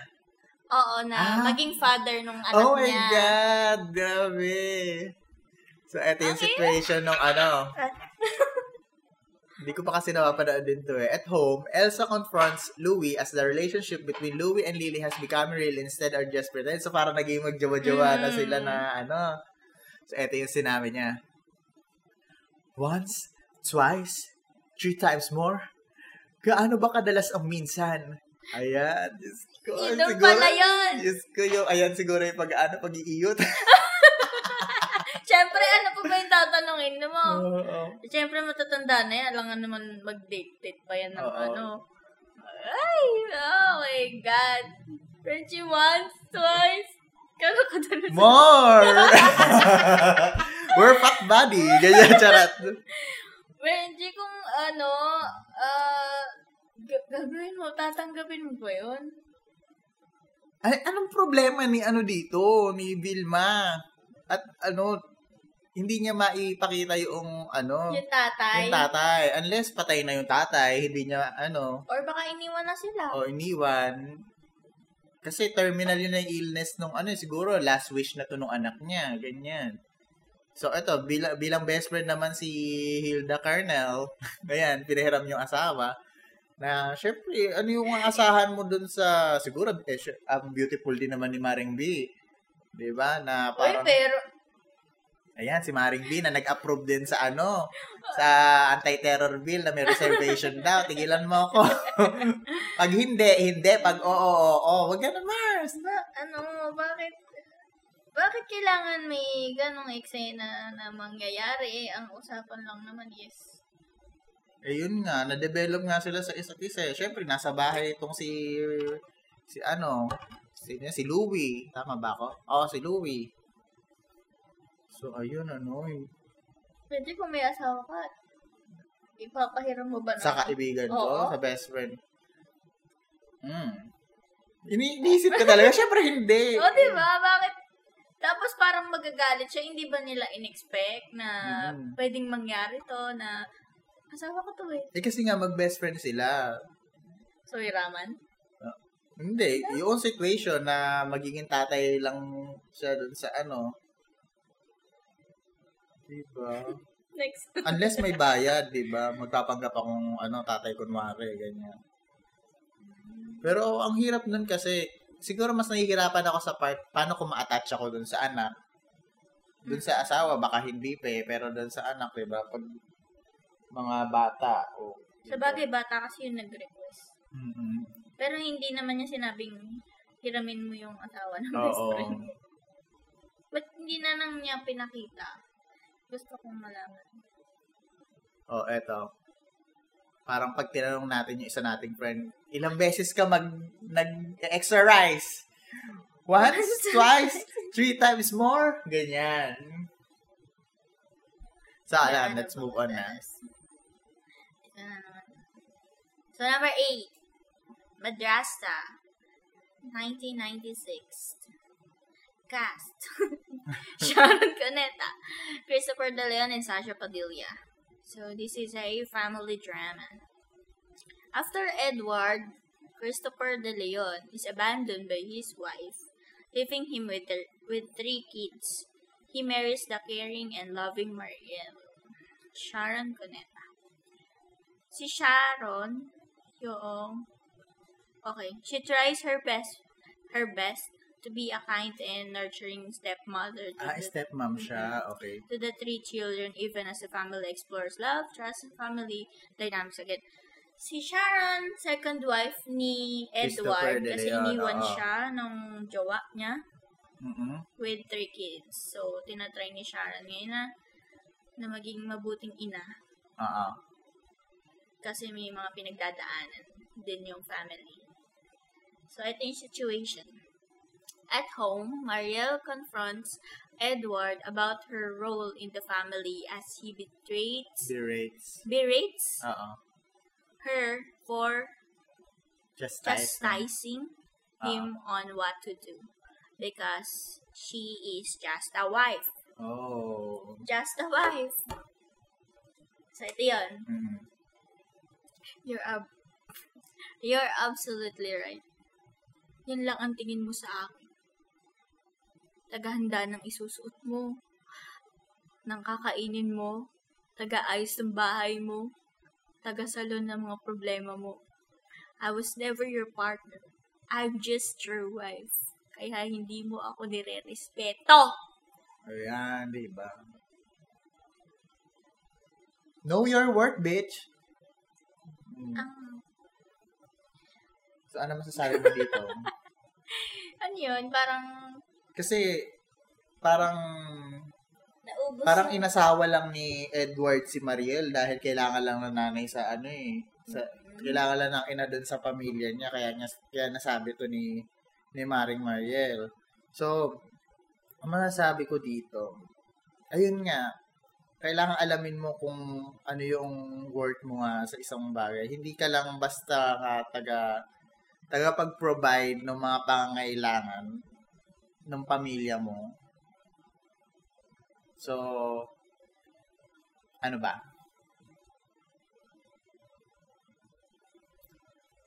oo, na Ah. maging father nung anak oh my niya. God! Grabe! So, eto yung Okay. situation nung ano. Hindi ko pa kasi napapanood din to eh. At home, Elsa confronts Louis as the relationship between Louis and Lily has become real instead or just pretend. So, parang naging magjawa-jawa na Mm. sila na ano. So, eto yung sinabi niya. Once, twice, three times more. Gaano ba kadalas ang minsan? Ayan. Diyos ko. Yun siguro- pala yun. Diyos ko yung, ayan siguro yung pag-ano, pag-iiyot. tatanungin mo? Oo. Siyempre, matatanda na yan. Alangan naman mag-date-date pa yan ng Oo. ano. Ay, oh my God. Frenchie once, twice. Kano ka doon? More! We're fuck buddy. Ganyan, charat. Frenchie, kung ano, g- gagawin mo, tatanggapin mo ba yun? Ay, anong problema ni ano dito, ni Vilma? At ano, hindi niya maipakita yung ano, Yung tatay. yung tatay. Unless patay na yung tatay, hindi niya ano, Or baka iniwan na sila. o iniwan. Kasi terminal yun na yung illness nung ano, siguro last wish na to nung anak niya, ganyan. So, eto, bilang, bilang best friend naman si Hilda Carnell, ayan, pinahiram yung asawa, na, syempre, ano yung asahan mo dun sa, siguro, eh, ang beautiful din naman ni Maring B. Di ba? Na parang, pero, ayan, si Maring B na nag-approve din sa ano, sa anti-terror bill na may reservation daw. Tigilan mo ako. pag hindi, hindi. Pag oo, oo, oo. Wag ganun, Mars. ba, ano, bakit, bakit kailangan may ganong eksena na mangyayari? Ang usapan lang naman is, Eh, yun nga. Na-develop nga sila sa isa't isa. eh. Siyempre, nasa bahay itong si, si ano, si, si Louie. Tama ba ako? Oo, si Louie. So, ayun, ano, yung- pwede kung may asawa ka, ipapahiram mo ba na? sa kaibigan ko, sa best friend. Hmm. Ini iniisip ko talaga. Siyempre, hindi. O, di ba? Bakit? Tapos parang magagalit siya. Hindi ba nila in-expect na Mm. pwedeng mangyari to na asawa ko to eh. Eh, kasi nga, mag-best friend sila. So, iraman? Hindi, yung situation na magiging tatay lang siya dun sa ano. Diba? Next. Unless may bayad, diba? Magpapanggap akong ano, tatay kunwari, ganyan. Pero ang hirap nun kasi, siguro mas nahihirapan ako sa part, paano ko ma-attach ako dun sa anak. Dun sa asawa, baka hindi pa eh, pero dun sa anak, diba? Pag mga bata, o Sa bagay, bata kasi yung nag-request. mm Pero hindi naman niya sinabing hiramin mo yung asawa ng best Oo. friend. Ba't hindi na lang niya pinakita? Gusto kong malaman. Oh, eto. Parang pag tinanong natin yung isa nating friend, ilang beses ka mag nag-extra rice? Once, twice, three times more? Ganyan. So, ayan, let's move on na. So, number eight. Madrasta. 1996. Cast. Sharon Cuneta, Christopher De Leon, and Sasha Padilla. So this is a family drama. After Edward, Christopher De Leon is abandoned by his wife, leaving him with, her, with three kids. He marries the caring and loving Mariel, Sharon Cuneta. Si Sharon, yung okay, she tries her best her best to be a kind and nurturing stepmother to Ah, the, stepmom siya. Okay. to the three children even as the family explores love, trust, and family dynamics again. Si Sharon, second wife ni Edward kasi iniwan oo. siya ng jowa niya mm with three kids. So, tinatry ni Sharon ngayon na, na maging mabuting ina Oo. kasi may mga pinagdadaanan din yung family. So, ito yung situation. At home, Marielle confronts Edward about her role in the family as he betrays, Berates. berates Oo. her for Just chastising him on what to do because she is just a wife. Oh. Just a wife. So, ito yun. Mm. You're ab- You're absolutely right. Yan lang ang tingin mo sa akin. Tagahanda ng isusuot mo. Ng kakainin mo. Taga-ayos ng bahay mo. Taga-salon ng mga problema mo. I was never your partner. I'm just your wife. Kaya hindi mo ako nire-respeto. Ayan, di ba? Know your worth, bitch. Mm. Ang, So, ano masasabi mo dito? ano yun? Parang Kasi, parang, naubos parang na- inasawa lang ni Edward si Mariel dahil kailangan lang ng nanay sa ano eh. Sa, kailangan lang ng ina dun sa pamilya niya, kaya, niya, kaya nasabi to ni, ni Maring Mariel. So, ang masasabi ko dito, ayun nga, kailangan alamin mo kung ano yung worth mo nga sa isang bagay. Hindi ka lang basta nga taga tagapag-provide ng mga pangangailangan ng pamilya mo. So, ano ba?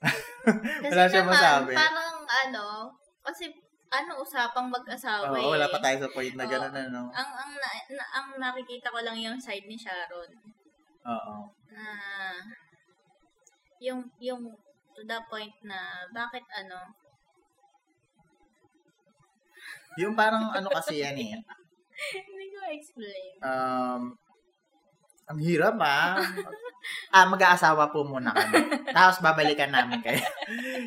Wala siya naman, masabi. parang ano, kasi ano usapang mag-asawa Oo, eh. wala pa tayo sa point na gano'n, ano? Ang ang na- na- ang nakikita ko lang yung side ni Sharon Oo. na yung yung to the point na bakit ano Yung parang ano kasi yan eh. hindi ko explain. Um, ang hirap ah. ah, mag-aasawa po muna kami. Tapos babalikan namin kayo.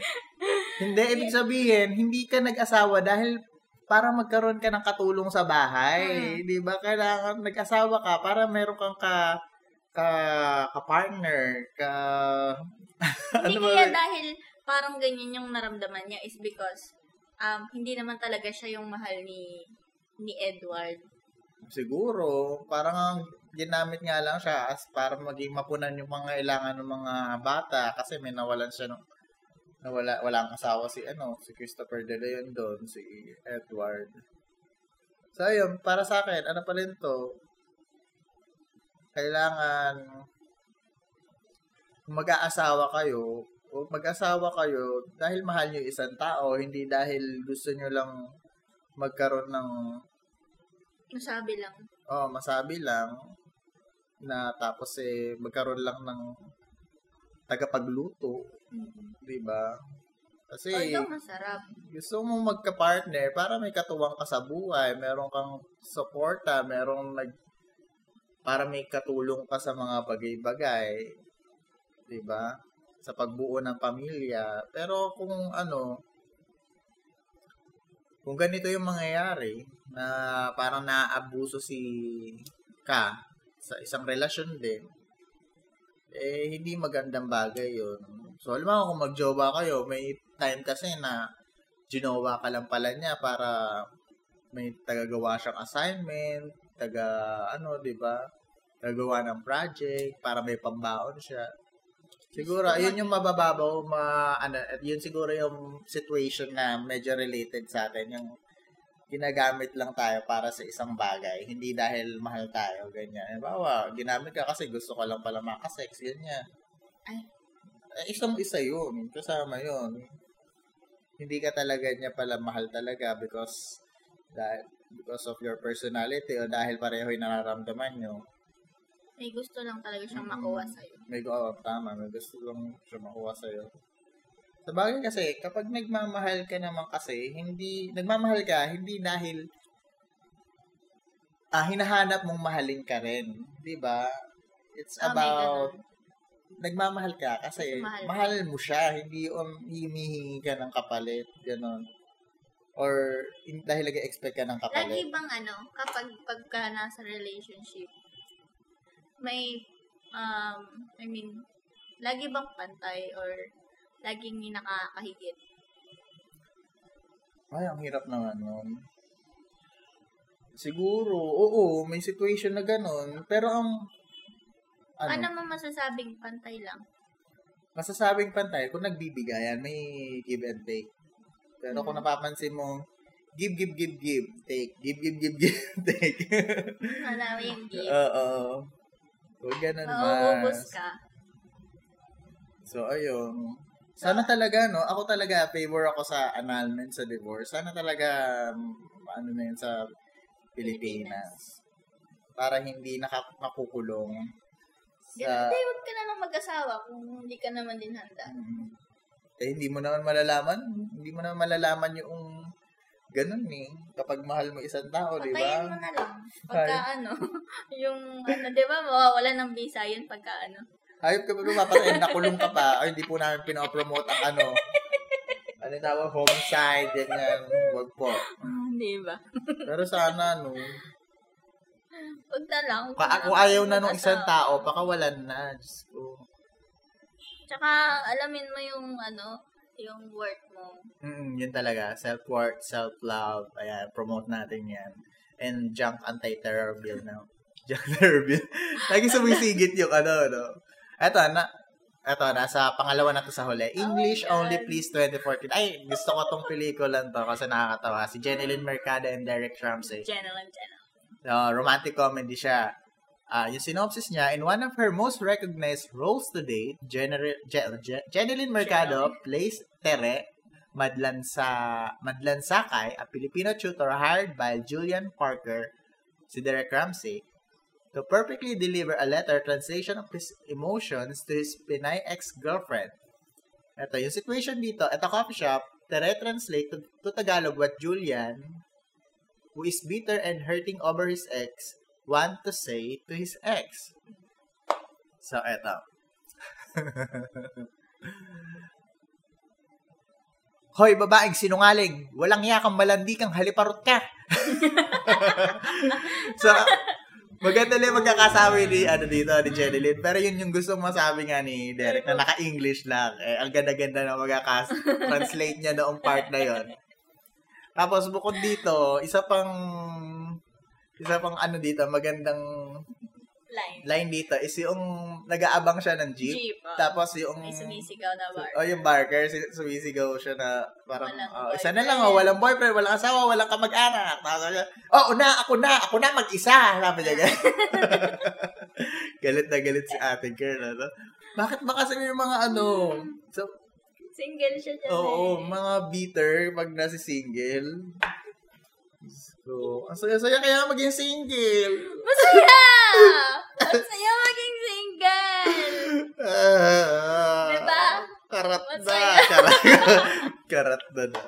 hindi, ibig sabihin, hindi ka nag-asawa dahil para magkaroon ka ng katulong sa bahay. Di ba? Kailangan nag-asawa ka para meron kang ka ka ka-partner, ka Hindi ano kaya dahil parang ganyan yung naramdaman niya is because um hindi naman talaga siya yung mahal ni ni Edward. Siguro, parang ang ginamit nga lang siya as para maging mapunan yung mga kailangan ng mga bata kasi may nawalan siya ng nawala walang asawa si ano si Christopher De Leon doon si Edward so ayun para sa akin ano pa rin to kailangan mag-aasawa kayo o mag-asawa kayo dahil mahal yung isang tao hindi dahil gusto niyo lang magkaroon ng Masabi lang. oh, masabi lang na tapos eh magkaroon lang ng tagapagluto, Mm-hmm. 'di ba? Kasi Although masarap. gusto mo magka-partner para may katuwang ka sa buhay, meron kang suporta, merong nag para may katulong ka sa mga bagay-bagay, 'di ba? Sa pagbuo ng pamilya. Pero kung ano, kung ganito yung mangyayari na parang naaabuso si ka sa isang relasyon din, eh, hindi magandang bagay yun. So, alam mo, kung magjowa kayo, may time kasi na ginawa ka lang pala niya para may tagagawa siyang assignment, taga, ano, di ba? Tagagawa ng project, para may pambaon siya. Siguro, yun yung mabababaw, ma, ano, at yun siguro yung situation na medyo related sa atin, yung ginagamit lang tayo para sa isang bagay, hindi dahil mahal tayo, ganyan. Bawa, ginamit ka kasi gusto ko lang pala makasex, ganyan. Ay. Eh, isang isa yun, kasama yun. Hindi ka talaga niya pala mahal talaga because dahil because of your personality o dahil pareho yung nararamdaman nyo. May gusto lang talaga siyang Mm. makuha sa'yo. May oh, tama, may gusto lang siya makuha sa'yo. Sa bagay kasi, kapag nagmamahal ka naman kasi, hindi, nagmamahal ka, hindi dahil ah, hinahanap mong mahalin ka rin. Di ba? It's may about, ganun. nagmamahal ka kasi mahal mahal, mo siya, hindi um, hinihingi ka ng kapalit, gano'n. Or in, dahil nag-expect ka ng Lagi kapalit. bang ano, kapag pagka nasa relationship, may, um, I mean, lagi bang pantay or laging may nakakahigit? Ay, ang hirap naman nun. Siguro, oo, may situation na ganun. Pero ang, ano, Ano mo masasabing pantay lang? masasabing pantay, kung nagbibigayan, may give and take. Pero kung Mhm. napapansin mo, give, give, give, give, take, give, give, give, give, take. Wala yung gift. Oo. Huwag ganun, mas. ka. So, ayun. Sana talaga, no? Ako talaga, favor ako sa annulment sa divorce. Sana talaga, um, ano na yun, sa Pilipinas. Para hindi naka- makukulong. Sa, Hindi, huwag ka na lang mag-asawa kung hindi ka naman din handa. Mm. eh, hindi mo naman malalaman. Hindi mo naman malalaman yung ganun eh. Kapag mahal mo isang tao, di Patayin ba? mo na lang. Pagka ano, yung ano, di ba, mawawala ng visa yun pagka ano. Hayop ka pa mapapatayin, nakulong ka pa. Ay, hindi po namin pinopromote ang ano. Ano tawag? Homicide, ganyan. Wag po. Di ba? Pero sana, no. Huwag na lang. huwag Ka- na kung ayaw na nung isang tao, pakawalan na. Diyos ko. Tsaka, alamin mo yung ano, yung work mo. Mm, yun talaga. Self-worth, self-love. Ayan, promote natin yan. And junk anti-terror bill na. Junk terror bill. Lagi sumisigit yung ano, no? Eto, na, eto, nasa pangalawa na to sa huli. English Oh Only. Please 2014. Ay, gusto ko tong pelikula to kasi nakakatawa. Si Jenilyn Mercado and Derek Ramsey. And general. Uh, romantic comedy siya. Ah, yung synopsis niya, in one of her most recognized roles to date, Jenner, Je, Je, Jenilyn Mercado plays Tere Madlan sa Madlan Sakay, a Filipino tutor hired by Julian Parker, si Derek Ramsey, to perfectly deliver a letter translation of his emotions to his Pinay ex-girlfriend. Ito, yung situation dito, at a coffee shop, Tere translate to, to Tagalog what Julian, who is bitter and hurting over his ex, want to say to his ex. So, eto. Hoy, babaeng sinungaling, walang yakang malandi kang haliparot ka. so, maganda lang magkakasabi ni, ano dito, ni Jenny Pero yun yung gusto masabi nga ni Derek na naka-English lang. Eh, ang ganda-ganda na magkakas-translate niya noong part na yon. Tapos bukod dito, isa pang isa pang ano dito, magandang Line. line dito is yung nag-aabang siya ng jeep. Jeep. oh. Tapos yung May sumisigaw na bar. Oh, yung barker, si- sumisigaw siya na parang, Walang oh, isa na lang, oh, walang boyfriend, walang asawa, walang kamag-anak. Tapos siya, oh, una, ako na, ako na mag-isa. Sabi niya ganyan. galit na galit si ate girl, ano? Bakit ba kasi yung mga ano, so, Single siya dyan Oo, eh. mga bitter pag nasi single. So, ang saya-saya kaya maging single. Masaya! Masaya maging single! Ah, Diba? Karat na. Karat, karat na na.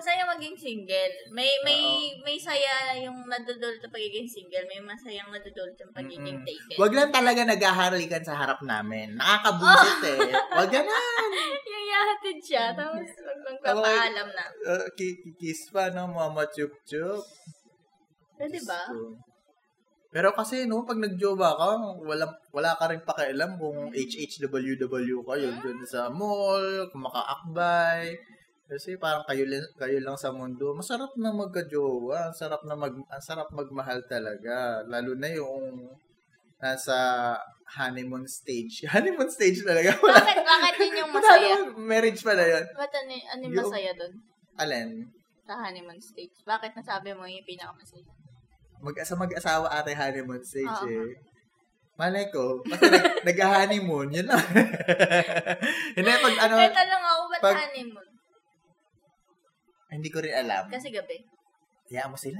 Masaya maging single. May may may saya yung nadudulot sa pagiging single. May masayang nadudulot yung pagiging Mm-mm. taken. Wag lang talaga naghahalikan sa harap namin. Nakakabusit eh. Wag ganun. yung yahatid siya, tapos wag magpapaalam na. Uh, kikis pa, no? Mama chup-chup. Pwede ba? So, pero kasi, no, pag nagjowa ka, wala, wala ka rin pakialam kung HHWW ka yun dun sa mall, kung makaakbay. Kasi parang kayo, kayo lang sa mundo. Masarap na magka-jowa. Ang sarap na mag, ang sarap magmahal talaga. Lalo na yung nasa honeymoon stage. Honeymoon stage talaga. Wala. Bakit, bakit yun yung Wala masaya? naman, marriage pala yun. Ba't ano, ano yung masaya doon? Alin? Sa honeymoon stage. Bakit nasabi mo yung pinakamasaya? Mag sa mag-asawa ate honeymoon stage Oo. eh. Malay ko, basta nag, nag-honeymoon, yun lang. Hindi, pag ano, Kaya tanong ako, ba't pag- honeymoon? Hindi ko rin alam. Kasi gabi. Hayaan mo sila.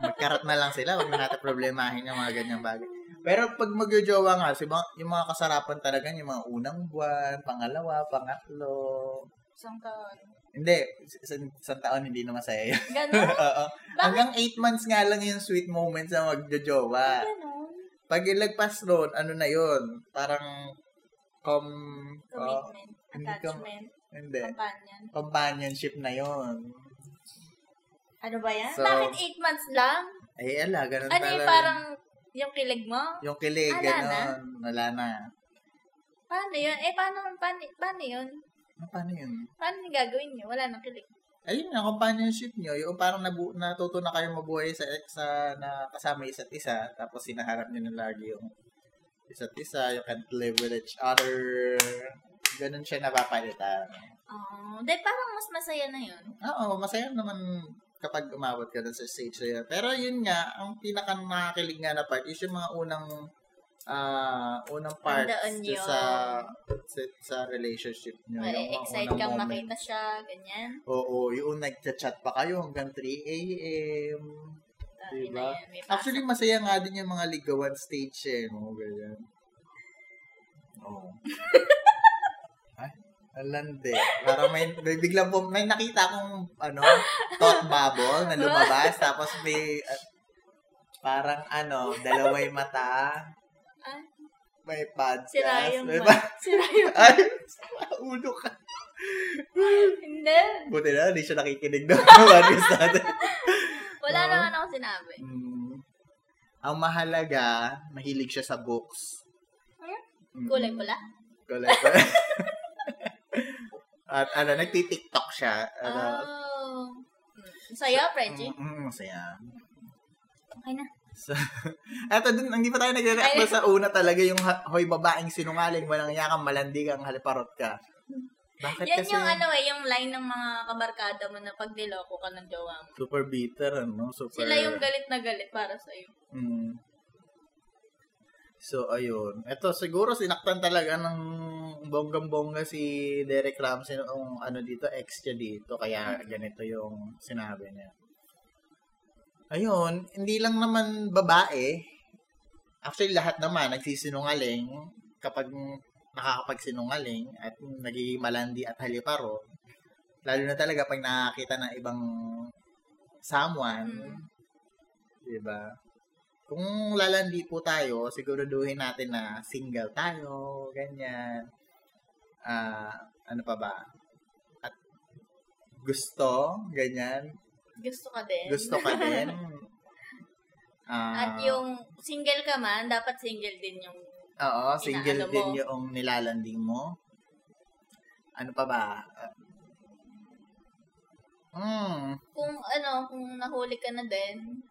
Magkarat na lang sila, huwag na natin problemahin yung mga ganyang bagay. Pero pag magjojowa nga, si mga- yung mga kasarapan talaga, yung mga unang buwan, pangalawa, pangatlo. Isang taon. Hindi, isang, isang taon hindi na masaya yun. Ganon? Oo. Hanggang 8 months nga lang yung sweet moments na magjojowa. Ganon? Pag ilagpas ron, ano na yun? Parang com... oh, Commitment. hindi ka- attachment. Hindi. Companion. Companionship na yon. Ano ba yan? So, Bakit 8 months lang? Ay, ala, ganun Ano yung talaga. parang yung kilig mo? Yung kilig, Wala ganun. na? Wala na. Paano yun? Eh, paano, paano, paano yun? Ano, paano yun? Paano yung gagawin nyo? Wala nang kilig. Ayun nga, companionship nyo. Yung parang nabu- natuto na kayo mabuhay sa, sa na kasama isa't isa. Tapos sinaharap nyo na lagi yung isa't isa. You can't live with each other. Ganun siya napapalitan. Oh, dahil parang mas masaya na yun. Oo, masaya naman kapag umabot ka sa stage na yun. Pero yun nga, ang pinaka nakakilig nga na part is yung mga unang ah unang part Tandaan nyo. sa, sa sa relationship nyo. May yung mga excite unang kang moment. makita siya, ganyan. Oo, yung nagchat-chat pa kayo hanggang 3 a.m. Diba? yun. Actually, masaya nga din yung mga ligawan stage eh. No? Ganyan. Oo. Ay, alande. Parang may, may biglang po, may nakita akong, ano, thought bubble na lumabas. tapos may, at, parang ano, dalaway mata. Ah. May podcast. Sira yung may ma- pa- Sira yung... Ay, ulo ka. Hindi. Buti na, hindi siya nakikinig ng podcast natin. Wala Oo. naman ako sinabi. Mm. Ang mahalaga, mahilig siya sa books. Mm. Kulay pula? Kulay pula. At ano, nagti-tiktok siya. Ano, Oh. Mm. Saya, Frenchie. Mm, mm, masaya. Okay na. So, eto dun, hindi pa tayo nagre-react sa una talaga yung hoy babaeng sinungaling, walang yakang malandi kang haliparot ka. Bakit Yan kasi yung ano eh, yung line ng mga kabarkada mo na pag niloko ka ng jowa mo. super bitter, ano? Super... Sila yung galit na galit para sa'yo. Mm. So, ayun. Ito, siguro sinaktan talaga ng bonggang-bongga si Derek Ramsey noong ano dito, ex niya dito. Kaya ganito yung sinabi niya. Ayun, hindi lang naman babae. Actually, lahat naman nagsisinungaling kapag nakakapagsinungaling at nagiging malandi at haliparo. Lalo na talaga pag nakakita ng ibang someone. Mm. Diba? Kung lalandi po tayo, siguraduhin natin na single tayo, ganyan. Ah, ano pa ba? At gusto, ganyan. Gusto ka din. Gusto ka din. Ah, At yung single ka man, dapat single din yung Oo, single inaano mo. din yung nilalanding mo. Ano pa ba? Hmm, kung ano, kung nahuli ka na din,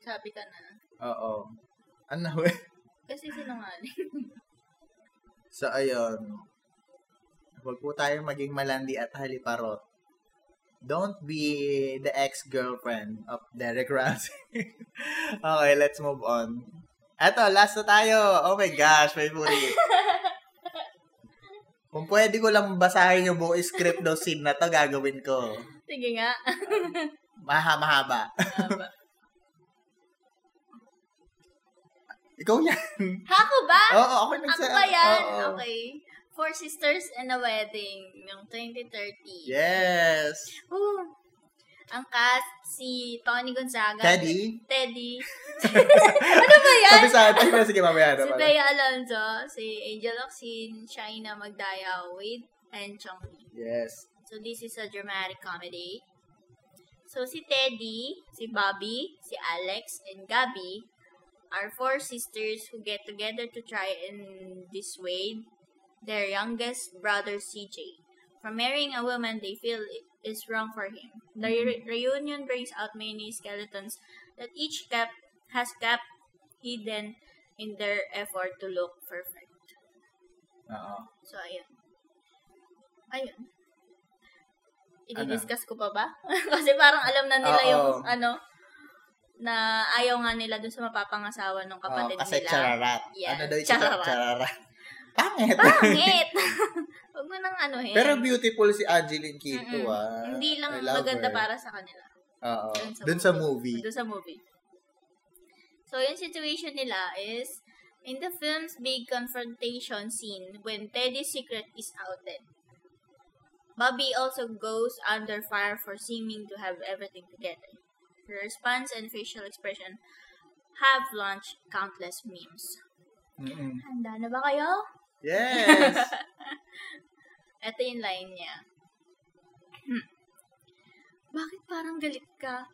sabi ka na. oo. Ano Kasi sinungaling. So, ayun. Huwag po tayong maging malandi at haliparot. Don't be the ex-girlfriend of Derek Ramsey. okay, let's move on. Eto, last na tayo. Oh my gosh, may puri. Kung pwede ko lang basahin yung buong script ng scene na to, gagawin ko. Sige nga. Maha, mahaba. Haba. Ikaw yan. Ako ba? Oo, ako yung Ako nagsa- ba yan? Oo. Okay. Four Sisters and a Wedding, yung 2030. Yes. Woo! Ang cast, si Tony Gonzaga. Teddy? Teddy. ano ba yan? Sabi sa atin, ay, sige mamaya na Si. Bea Alonzo, si Angel Oxin, Shaina Magdaya, Wade, and Chong. Yes. So this is a dramatic comedy. So si Teddy, si Bobby, si Alex, and Gabby are four sisters who get together to try and dissuade their youngest brother CJ from marrying a woman they feel is wrong for him. The re- reunion brings out many skeletons that each kept has kept hidden in their effort to look perfect. Oo. So, ayun. Ayun. I-discuss ko pa ba? Kasi parang alam na nila Oo. yung ano, na ayaw nga nila dun sa mapapangasawa ng kapatid Oo, kasi nila. chararat. Yeah, ano daw yung chararat. chararat? Pangit. Pangit! Huwag mo nang ano eh. Pero beautiful si Angeline Quinto, Mm-mm. ah. Hindi lang I love maganda her. para sa kanila. Oo. Dun sa movie. Doon sa movie. So, yung situation nila is, in the film's big confrontation scene when Teddy's secret is outed, Bobby also goes under fire for seeming to have everything together. Her response and facial expression have launched countless memes. Mm-mm. Handa na ba kayo? Yes! Ito yung line niya. Hmm. Bakit parang galit ka?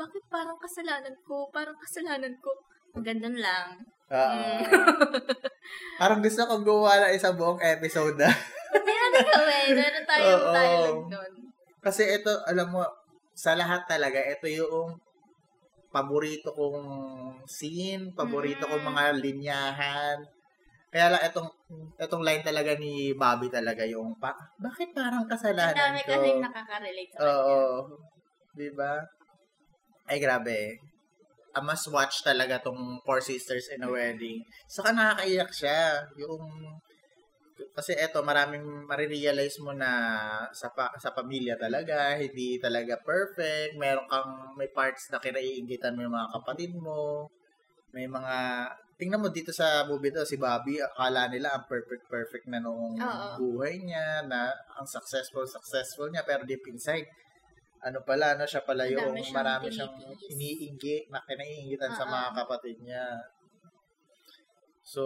Bakit parang kasalanan ko? Parang kasalanan ko. Ang ganda lang. Mm. Parang gusto kong gumawa ng isang buong episode na. Hindi natin gawin. Meron tayong Oo. dialogue nun. Kasi ito, alam mo, sa lahat talaga, ito yung paborito kong scene, paborito kong Mm. mga linyahan. Kaya lang, itong, itong line talaga ni Bobby talaga yung, pa, bakit parang Ang kasalanan dami ko? kasing nakaka-relate sa. Oo. Di ba? Ay, grabe. A must watch talaga tong Four Sisters in a Wedding. Saka nakakaiyak siya. Yung, kasi eto, maraming marirealize mo na sa, pa, sa pamilya talaga, hindi talaga perfect. Meron kang, may parts na kinaiingitan mo yung mga kapatid mo. May mga, tingnan mo dito sa movie to, si Bobby, akala nila ang perfect-perfect na noong Oo. buhay niya, na ang successful-successful niya, pero deep inside, ano pala, ano, siya pala yung Dami siyang marami siyang tinitiis. iniingi, na kinaiingitan sa Oo. mga kapatid niya. So,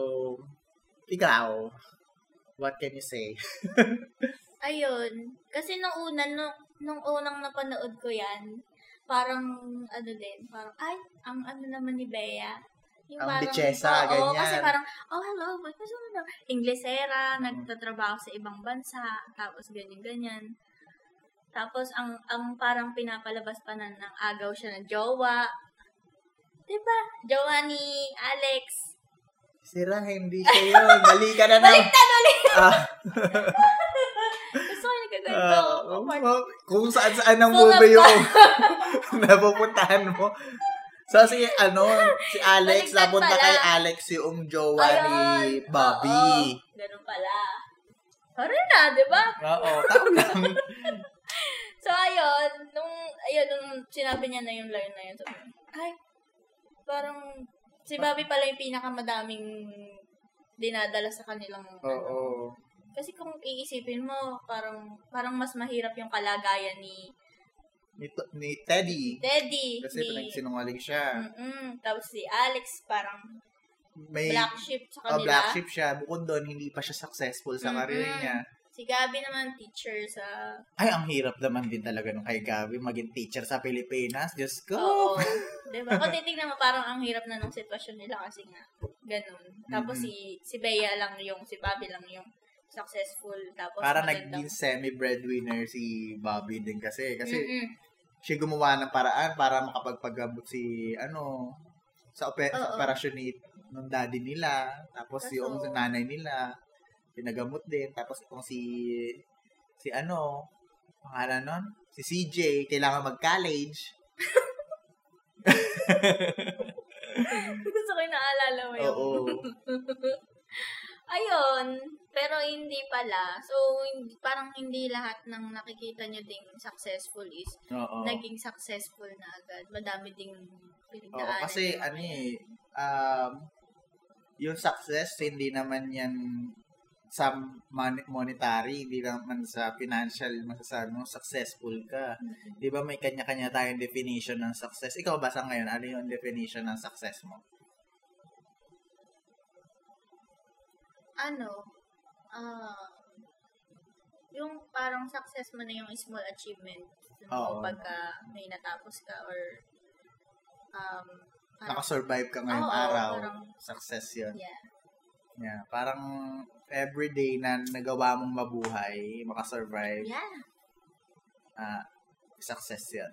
ikaw, what can you say? Ayun. Kasi nung una, nung, nung unang napanood ko yan, parang, ano din, parang, ay, ang ano naman ni Bea. Yung Ang bitchesa, oo, ganyan. kasi parang, oh, hello, what was ano? Inglesera, nagtatrabaho sa ibang bansa, tapos ganyan-ganyan. Tapos, ang ang parang pinapalabas pa na ng agaw siya ng jowa. Diba? Jowa ni Alex. Sira, hindi siya yun. Mali ka na ng... Baliktad ulit! Ah, Gusto ko yung nagkaganto. ah, Oh, kung saan-saan ang movie yung napupuntahan mo. So, si, ano, si Alex, Baliktad napunta pala. kay Alex yung jowa ni Ayun. Bobby. Oo, ganun pala. Sorry na, di ba? Oo, tao lang. So, ayun, nung, ayun, nung sinabi niya na yung line na yun, sabi ko, ay, parang, si Bobby pala yung pinakamadaming dinadala sa kanilang, Oo. kasi kung iisipin mo, parang, parang mas mahirap yung kalagayan ni Ni, ni Teddy. Teddy, Kasi ni, pinagsinungaling siya. mm tapos si Alex, parang May black sheep sa oh, kanila. black sheep siya. Bukod doon, hindi pa siya successful sa Mm-mm. career niya. Si Gabi naman, teacher sa Ay, ang hirap naman din talaga nung kay Gabi maging teacher sa Pilipinas. Diyos ko. Oo. diba? Kung titignan mo, parang ang hirap na nung sitwasyon nila kasi nga, ganun. Tapos Mhm. si si Bea lang yung, si Bobby lang yung successful. Tapos Para naging semi-breadwinner si Bobby din kasi. Kasi Mm-mm. siya gumawa ng paraan para makapagpagamot si, ano, sa, ope- sa operasyon ni ng daddy nila. Tapos Kaso- yung nanay nila, pinagamot din. Tapos itong si, si ano, pangalan nun? Si CJ, kailangan mag-college. Gusto ko yung naalala mo yun. Oo. Ayun. Pero hindi pala. So, hindi, parang hindi lahat ng nakikita nyo ding successful is Oo. naging successful na agad. Madami ding Oo, pinagdaanan. kasi ano eh, um, yung success, hindi naman yan sa mon- monetary, hindi naman sa financial masasabi mo successful ka. yan. Di ba may kanya-kanya tayong definition ng success? Ikaw ba sa ngayon, ano yung definition ng success mo? Ano, ah, yung parang success mo na yung small achievement mo pagka may natapos ka or um, parang, Nakasurvive ka ngayong Oo, araw, parang- success yun. yeah. Yeah, parang everyday na nagawa mong mabuhay, makasurvive, Yeah. ah success yan.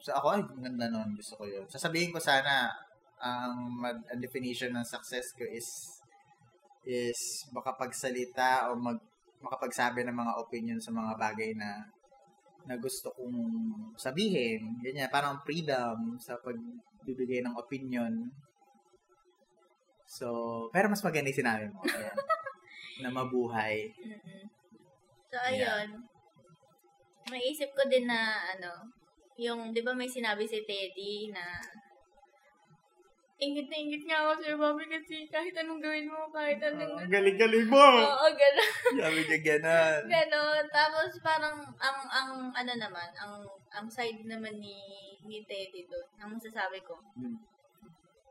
So ako, ay, ganda nun. Gusto ko yun. Sasabihin ko sana, ang, ang definition ng success ko is is makapagsalita o mag makapagsabi ng mga opinion sa mga bagay na na gusto kong sabihin. Ganyan, parang freedom sa pagbibigay ng opinion. So, pero mas maganda yung sinabi mo. Ayan. na mabuhay. So, ayun. Maisip ko din na, ano, yung, di ba may sinabi si Teddy na ingit na ingit nga ako sa'yo, Bobby, kasi kahit anong gawin mo, kahit anong... Ang galing-galing mo! Oo, gano'n. Sabi niya ganon. Ganon. Tapos parang ang ang ano naman, ang ang side naman ni ni Teddy doon, ang masasabi ko. Hmm.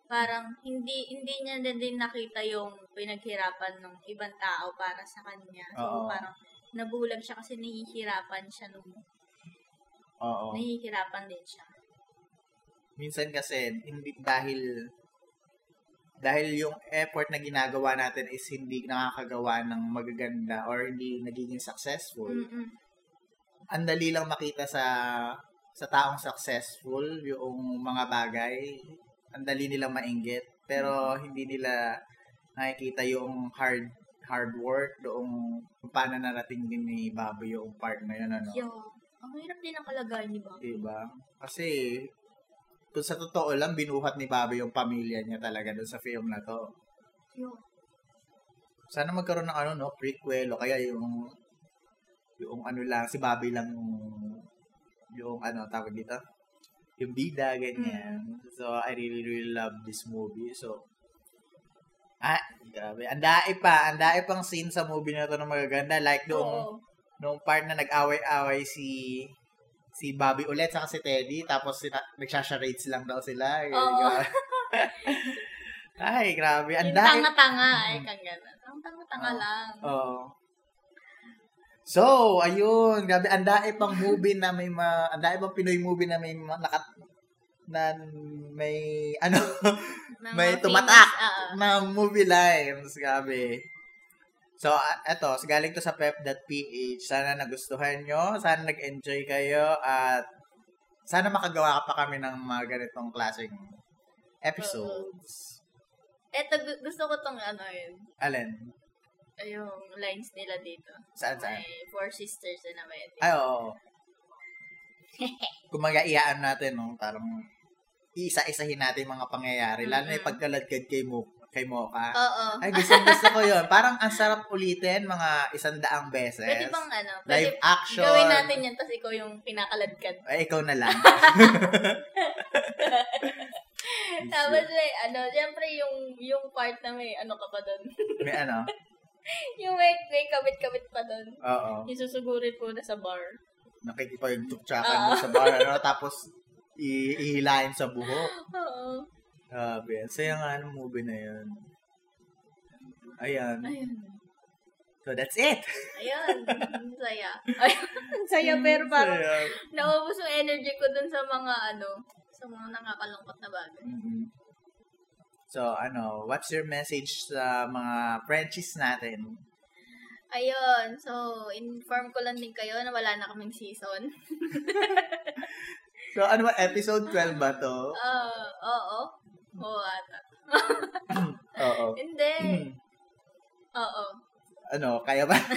Parang hindi hindi niya din, din nakita yung pinaghirapan ng ibang tao para sa kanya. So Oo. parang nabulag siya kasi nahihirapan siya nung Oo. nahihirapan din siya. Minsan kasi, hindi dahil dahil yung effort na ginagawa natin is hindi nakakagawa ng magaganda or hindi nagiging successful, Mm-mm. ang dali lang makita sa sa taong successful yung mga bagay, ang dali nilang mainggit, pero hindi nila nakikita yung hard hard work doong paano narating din ni Babo yung part na yun, ano? Yo, ang hirap din ang kalagayan ni Bob. Diba? Kasi, kung sa totoo lang, binuhat ni Bobby yung pamilya niya talaga doon sa film na to. Yo. Sana magkaroon ng ano, no, prequel o kaya yung yung ano lang, si Bobby lang yung, yung ano, tawag dito? Yung bida, ganyan. So, I really, really love this movie. So, ah, grabe. Ang dae pa, ang dae pang scene sa movie na to na magaganda. Like, doong, Oo. nung part na nag-away-away si si Bobby ulit sa si Teddy tapos sina, nagsha-charades lang daw sila. Oo. Ay, grabe. Ang dahil... tanga-tanga, ay kang gano'n. Ang tanga-tanga lang. Oo. So, ayun. Grabe, ang dae pang movie na may ma... Ang dae pang Pinoy movie na may ma, nakat... Na may... Ano? May tumatak oo. na movie lines. Grabe. So, eto, galing to sa pep.ph. Sana nagustuhan nyo. Sana nag-enjoy kayo. At sana makagawa pa kami ng mga ganitong klaseng episodes. Eto, gu- gusto ko tong ano yun. Alin? Yung lines nila dito. Saan, saan? May Four Sisters na wedding. Ay, oo. Kung mag-iaan natin, no, parang isa-isahin natin mga pangyayari. Lalo na yung pagkaladkad kay mo kay Mocha. Oo. Ay, gusto, gusto ko yun. Parang ang sarap ulitin mga isang daang beses. Pwede bang ano? Live Pwede action. gawin natin yan tapos ikaw yung pinakaladkad. Ay, ikaw na lang. Tapos may ano, syempre yung yung part na may ano ka pa doon. May ano? yung may, may kabit-kabit pa doon. Oo. Isusugurin po na sa bar. Nakikipag-tuktsakan mo sa bar, ano, tapos i- ihilahin sa buhok. Oo. Grabe. Ang saya nga ng movie na yun. Ayan. Ayun. So, that's it. Ayun. Ang saya. Ayun. Ang saya pero parang Saya. naubos yung energy ko dun sa mga ano, sa mga nakakalungkot na bagay. Mhm. So, ano, what's your message sa mga Frenchies natin? Ayun. So, inform ko lang din kayo na wala na kaming season. So, ano ba, episode 12 ba to? Ah, oo. Oo ata. Oo. Hindi. Hmm. Oo. Ano, kaya ba?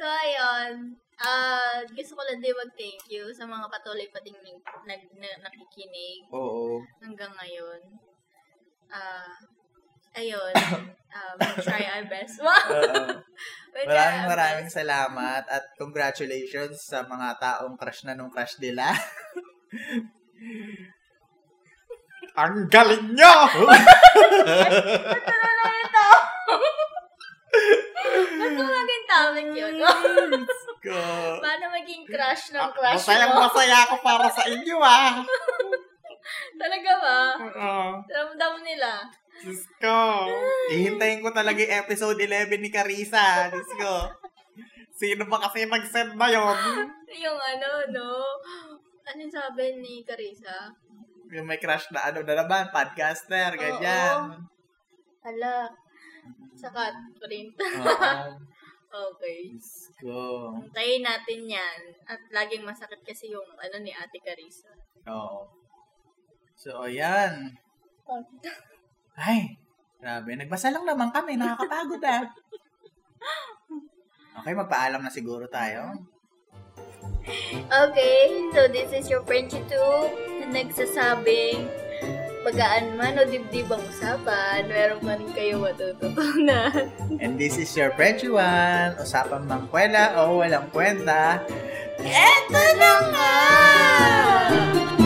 So, ayun. Ah, gusto ko lang din mag-thank you sa mga patuloy pa ding nag, nag, na- nakikinig Oo. hanggang ngayon. Ah, ayun. Um, try our best. Wow! Maraming maraming salamat at congratulations sa mga taong crush na nung crush nila. Ang galing nyo! Mo maging topic yun? Ko. Paano maging crush ng Ah, crush Masayang mo? masaya ako para sa inyo ah. Talaga ba? Oo. Ramdam nila. Diyos ko. Ihintayin ko talaga yung episode 11 ni Carissa. Diyos ko. Sino ba kasi nag-send na yun? Yung ano, no? Ano sabi ni Carissa? Yung may crush na ano na naman, podcaster, ganyan. Hala. Sakat print. Oo. okay. Diyos ko. Antayin natin yan. At laging masakit kasi yung ano ni Ate Carissa. Oo. So, ayan. Ay, grabe. Nagbasa lang naman kami. Nakakapagod ah. Okay, magpaalam na siguro tayo. Okay, so this is your Frenchie 2 na nagsasabing magaan man o dibdib ang usapan, meron man kayo matututunan. And this is your Frenchie One. Usapang mangkwela o walang kwenta. Eto na nga!